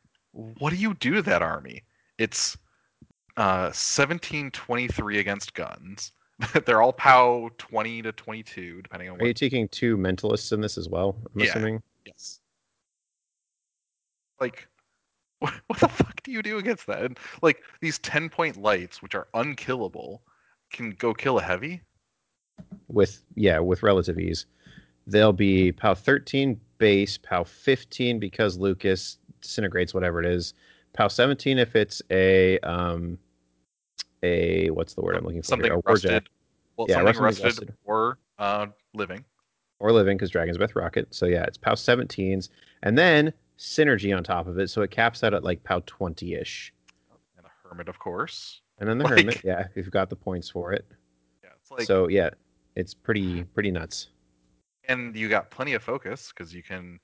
what do you do to that army? It's uh, 1723 against guns. They're all POW 20 to 22, depending on Are you taking two mentalists in this as well? I'm Yeah. assuming. Yes. Like, what, what the fuck do you do against that? And, like, these 10 point lights, which are unkillable, can go kill a heavy? with yeah with relative ease they'll be pow 13 base pow 15 because Lucant disintegrates whatever it is pow 17 if it's a um a what's the word i'm looking for something here? A rusted. Well, Yeah, something rusted rusted, or uh, living. or living because dragon's breath rocket so yeah it's pow 17s and then synergy on top of it so it caps out at like pow 20ish And a hermit, of course. and then the Like- hermit yeah if you've got the points for it Yeah, it's like, so yeah it's pretty pretty nuts and you got plenty of focus because you can,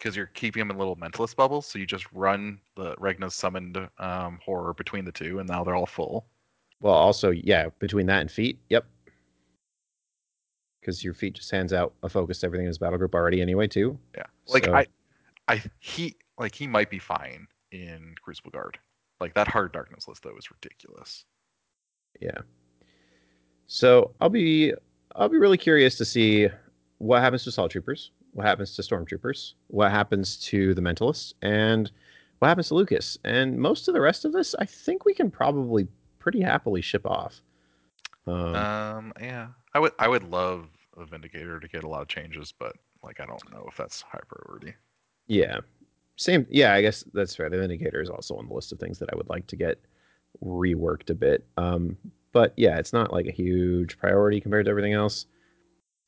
because you're keeping them in little mentalist bubbles. So you just run the Regna's summoned um, horror between the two, and now they're all full. Well, also, yeah, between that and feet, yep. Because your feet just hands out a focus to everything in his battle group already, anyway, too. Yeah, like So- I, I he like he might be fine in Crucible Guard. Like that hard darkness list though is ridiculous. Yeah. So I'll be I'll be really curious to see what happens to assault troopers, what happens to stormtroopers, what happens to the mentalists, and what happens to Lucant. And most of the rest of this, I think we can probably pretty happily ship off. Um, Um, yeah, I would I would love a Vindicator to get a lot of changes, but like I don't know if that's high priority. Yeah. Same. Yeah, I guess that's fair. The Vindicator is also on the list of things that I would like to get reworked a bit. Um, but yeah, it's not like a huge priority compared to everything else.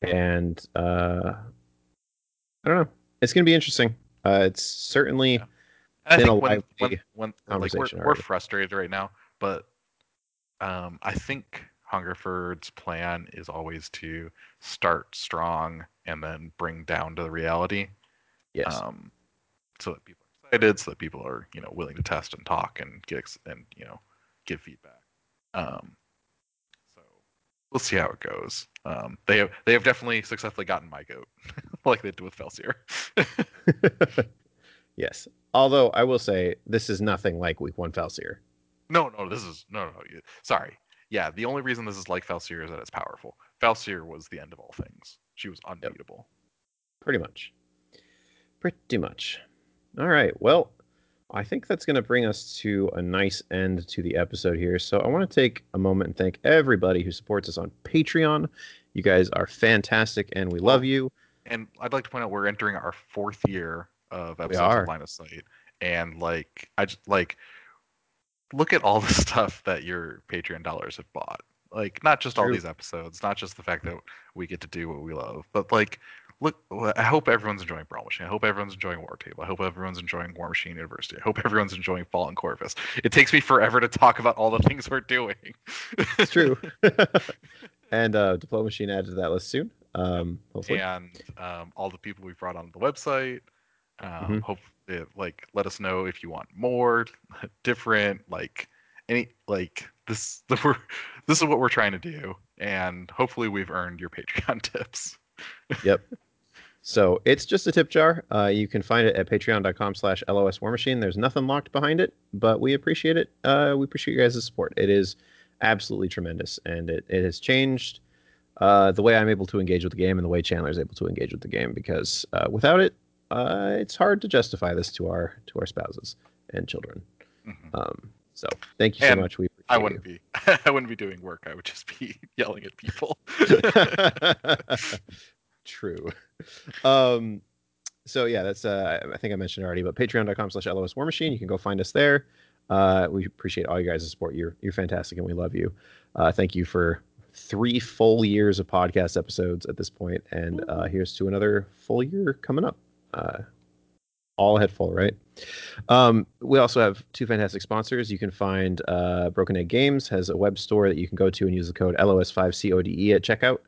And uh, I don't know. It's going to be interesting. Uh, it's certainly Yeah. I Been a when, lively when, when like we're, we're frustrated right now, but um, I think Hungerford's plan is always to start strong and then bring down to the reality. yes. Um, so that people are excited, so that people are you know willing to test and talk and get ex- and you know give feedback. Um, so we'll see how it goes. Um, they have they have definitely successfully gotten my goat, like they did with Felsier. yes. Although I will say this is nothing like Week One Falsier. No, no, this is no, no. you- Sorry. Yeah, the only reason this is like Falsier is that it's powerful. Falsier was the end of all things. She was unbeatable. Pretty much. Pretty much. All right. Well, I think that's going to bring us to a nice end to the episode here. So I want to take a moment and thank everybody who supports us on Patreon. You guys are fantastic and we love you. And I'd like to point out we're entering our fourth year of episodes of Line of Sight, and like I just like look at all the stuff that your Patreon dollars have bought. Like not just all these episodes, not just the fact that we get to do what we love, but like look. I hope everyone's enjoying Brawl Machine. I hope everyone's enjoying War Table. I hope everyone's enjoying War Machine University. I hope everyone's enjoying Fallen Corvus. It takes me forever to talk about all the things we're doing. It's true. and uh, Diploma Machine added to that list soon. Um, hopefully. and um, all the people we've brought onto the website. Um, Mhm. Hope it, like let us know if you want more, different, like any like this. The, we're, this is what we're trying to do, and hopefully we've earned your Patreon tips. Yep. So it's just a tip jar. Uh, you can find it at patreon.com slash LOS War Machine. There's nothing locked behind it, but we appreciate it. Uh, we appreciate your guys' support. It is absolutely tremendous, and it, it has changed uh, the way I'm able to engage with the game and the way Chandler is able to engage with the game because uh, without it, uh, it's hard to justify this to our to our spouses and children. Mhm. Um, so thank you so much. We I wouldn't be I wouldn't be doing work. I would just be yelling at people. True. Um, so yeah, that's uh, I think I mentioned already, but patreon.com slash LOS War Machine. You can go find us there. Uh, we appreciate all you guys' support. You're you're fantastic and we love you. Uh, thank you for three full years of podcast episodes at this point, and uh, here's to another full year coming up. Uh, all ahead full, right? Um, we also have two fantastic sponsors. You can find uh, Broken Egg Games has a web store that you can go to and use the code LOS5CODE E at checkout.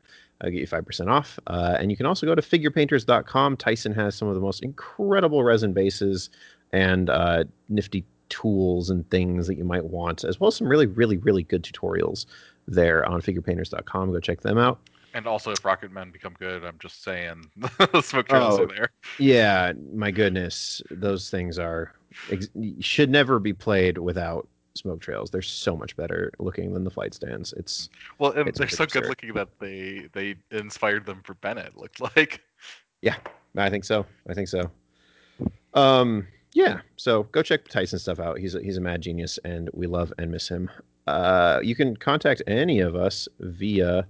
I'll get you 5% off. Uh, and you can also go to figurepainters.com. Tyson has some of the most incredible resin bases and uh, nifty tools and things that you might want, as well as some really, really, really good tutorials there on figurepainters.com. Go check them out. And also, if Rocket Men become good, I'm just saying the smoke trails Oh. are there. Yeah, my goodness, those things are ex- should never be played without smoke trails. They're so much better looking than the flight stands. It's Well, and It's they're so absurd. good looking that they they inspired them for Bennett. Looked like. Yeah, I think so. I think so. Um, yeah. So go check Tyson stuff out. He's a, he's a mad genius, and we love and miss him. Uh, you can contact any of us via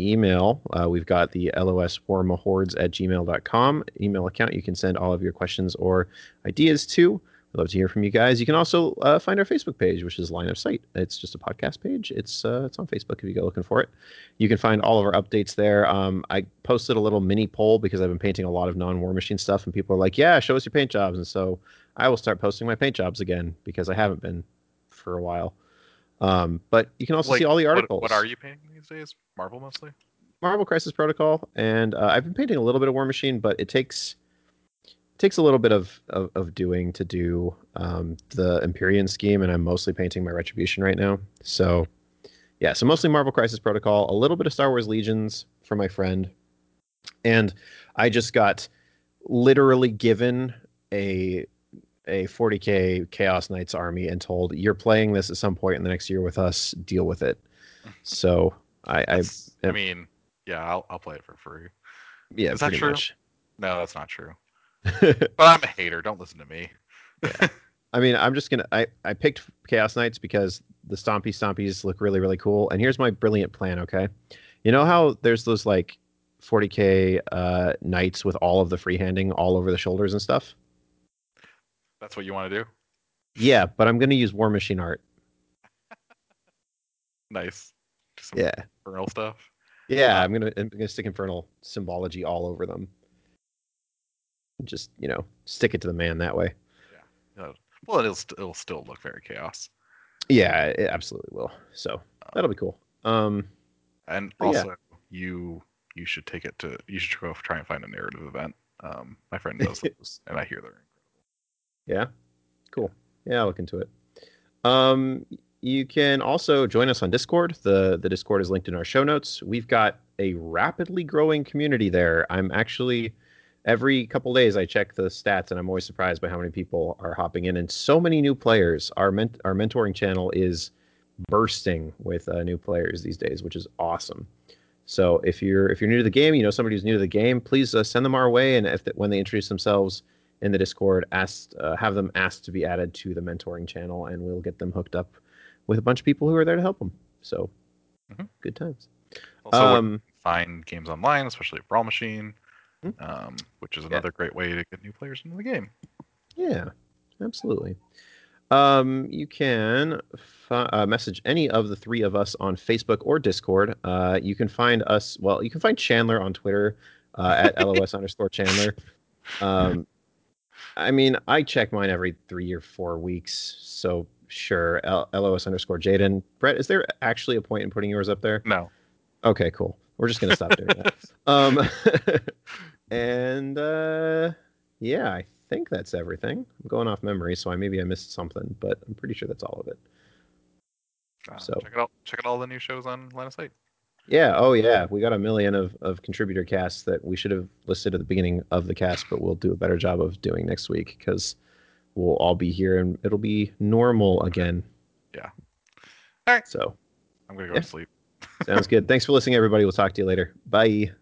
email. Uh, we've got the LOS hordes at gmail.com email account. You can send all of your questions or ideas to. I'd love to hear from you guys. You can also uh, find our Facebook page, which is Line of Sight. It's just a podcast page. It's uh, it's on Facebook if you go looking for it. You can find all of our updates there. Um, I posted a little mini poll because I've been painting a lot of non-war machine stuff, and people are like, "Yeah, show us your paint jobs." And so I will start posting my paint jobs again because I haven't been for a while. Um, but you can also Like, see all the articles. What, are you painting these days? Marvel mostly. Marvel Crisis Protocol, and uh, I've been painting a little bit of War Machine, but it takes takes a little bit of of, of doing to do um, the Empyrean scheme, and I'm mostly painting my Retribution right now. So yeah, so mostly Marvel Crisis Protocol, a little bit of Star Wars Legions for my friend, and I just got literally given a a 40k Chaos Knights army and told you're playing this at some point in the next year with us. Deal with it. So I, I I mean, yeah, I'll I'll play it for free. yeah, Is that pretty much. No, that's not true. But I'm a hater. Don't listen to me. I mean, I'm just gonna. I I picked Chaos Knights because the Stompy Stompies look really really cool. And here's my brilliant plan. Okay, you know how there's those like 40k uh, knights with all of the freehanding all over the shoulders and stuff. That's what you want to do. Yeah, but I'm gonna use War Machine art. Nice. Some Yeah, infernal stuff. yeah. I'm gonna I'm gonna stick infernal symbology all over them. Just you know, stick it to the man that way. Yeah. well, it'll st- it'll still look very chaos. Yeah, it absolutely will. So that'll be cool. Um, And But yeah. also, you you should take it to you should go try and find a narrative event. Um, my friend does those, and I hear they're incredible. Yeah. Cool. Yeah, I'll look into it. Um, you can also join us on Discord. The the Discord is linked in our show notes. We've got a rapidly growing community there. I'm actually every couple days I check the stats and I'm always surprised by how many people are hopping in and so many new players. Our ment- our mentoring channel is bursting with uh, new players these days, which is awesome. So if you're if you're new to the game, you know somebody who's new to the game, please uh, send them our way. And if when they introduce themselves in the Discord, ask uh, have them asked to be added to the mentoring channel, and we'll get them hooked up with a bunch of people who are there to help them. So Mhm. good times. also Um, find games online, especially Brawl Machine. Um, which is another great way to get new players into the game. Yeah, absolutely. Um, you can fi- uh, message any of the three of us on Facebook or Discord. Uh, you can find us. Well, you can find Chandler on Twitter uh, at los underscore Chandler. Um, I mean, I check mine every three or four weeks, so sure. L- los underscore Jaden. Brett, is there actually a point in putting yours up there? No, Okay, cool. We're just gonna stop doing that. Um, and uh, yeah, I think that's everything. I'm going off memory, so I maybe I missed something, but I'm pretty sure that's all of it. uh, So- check it out. Check out all the new shows on Line of Sight. Yeah. Oh, yeah. We got a million of, of contributor casts that we should have listed at the beginning of the cast, but we'll do a better job of doing next week because we'll all be here and it'll be normal again. Yeah. All right. So I'm gonna go Yeah. to sleep. Sounds good. Thanks for listening, everybody. We'll talk to you later. Bye.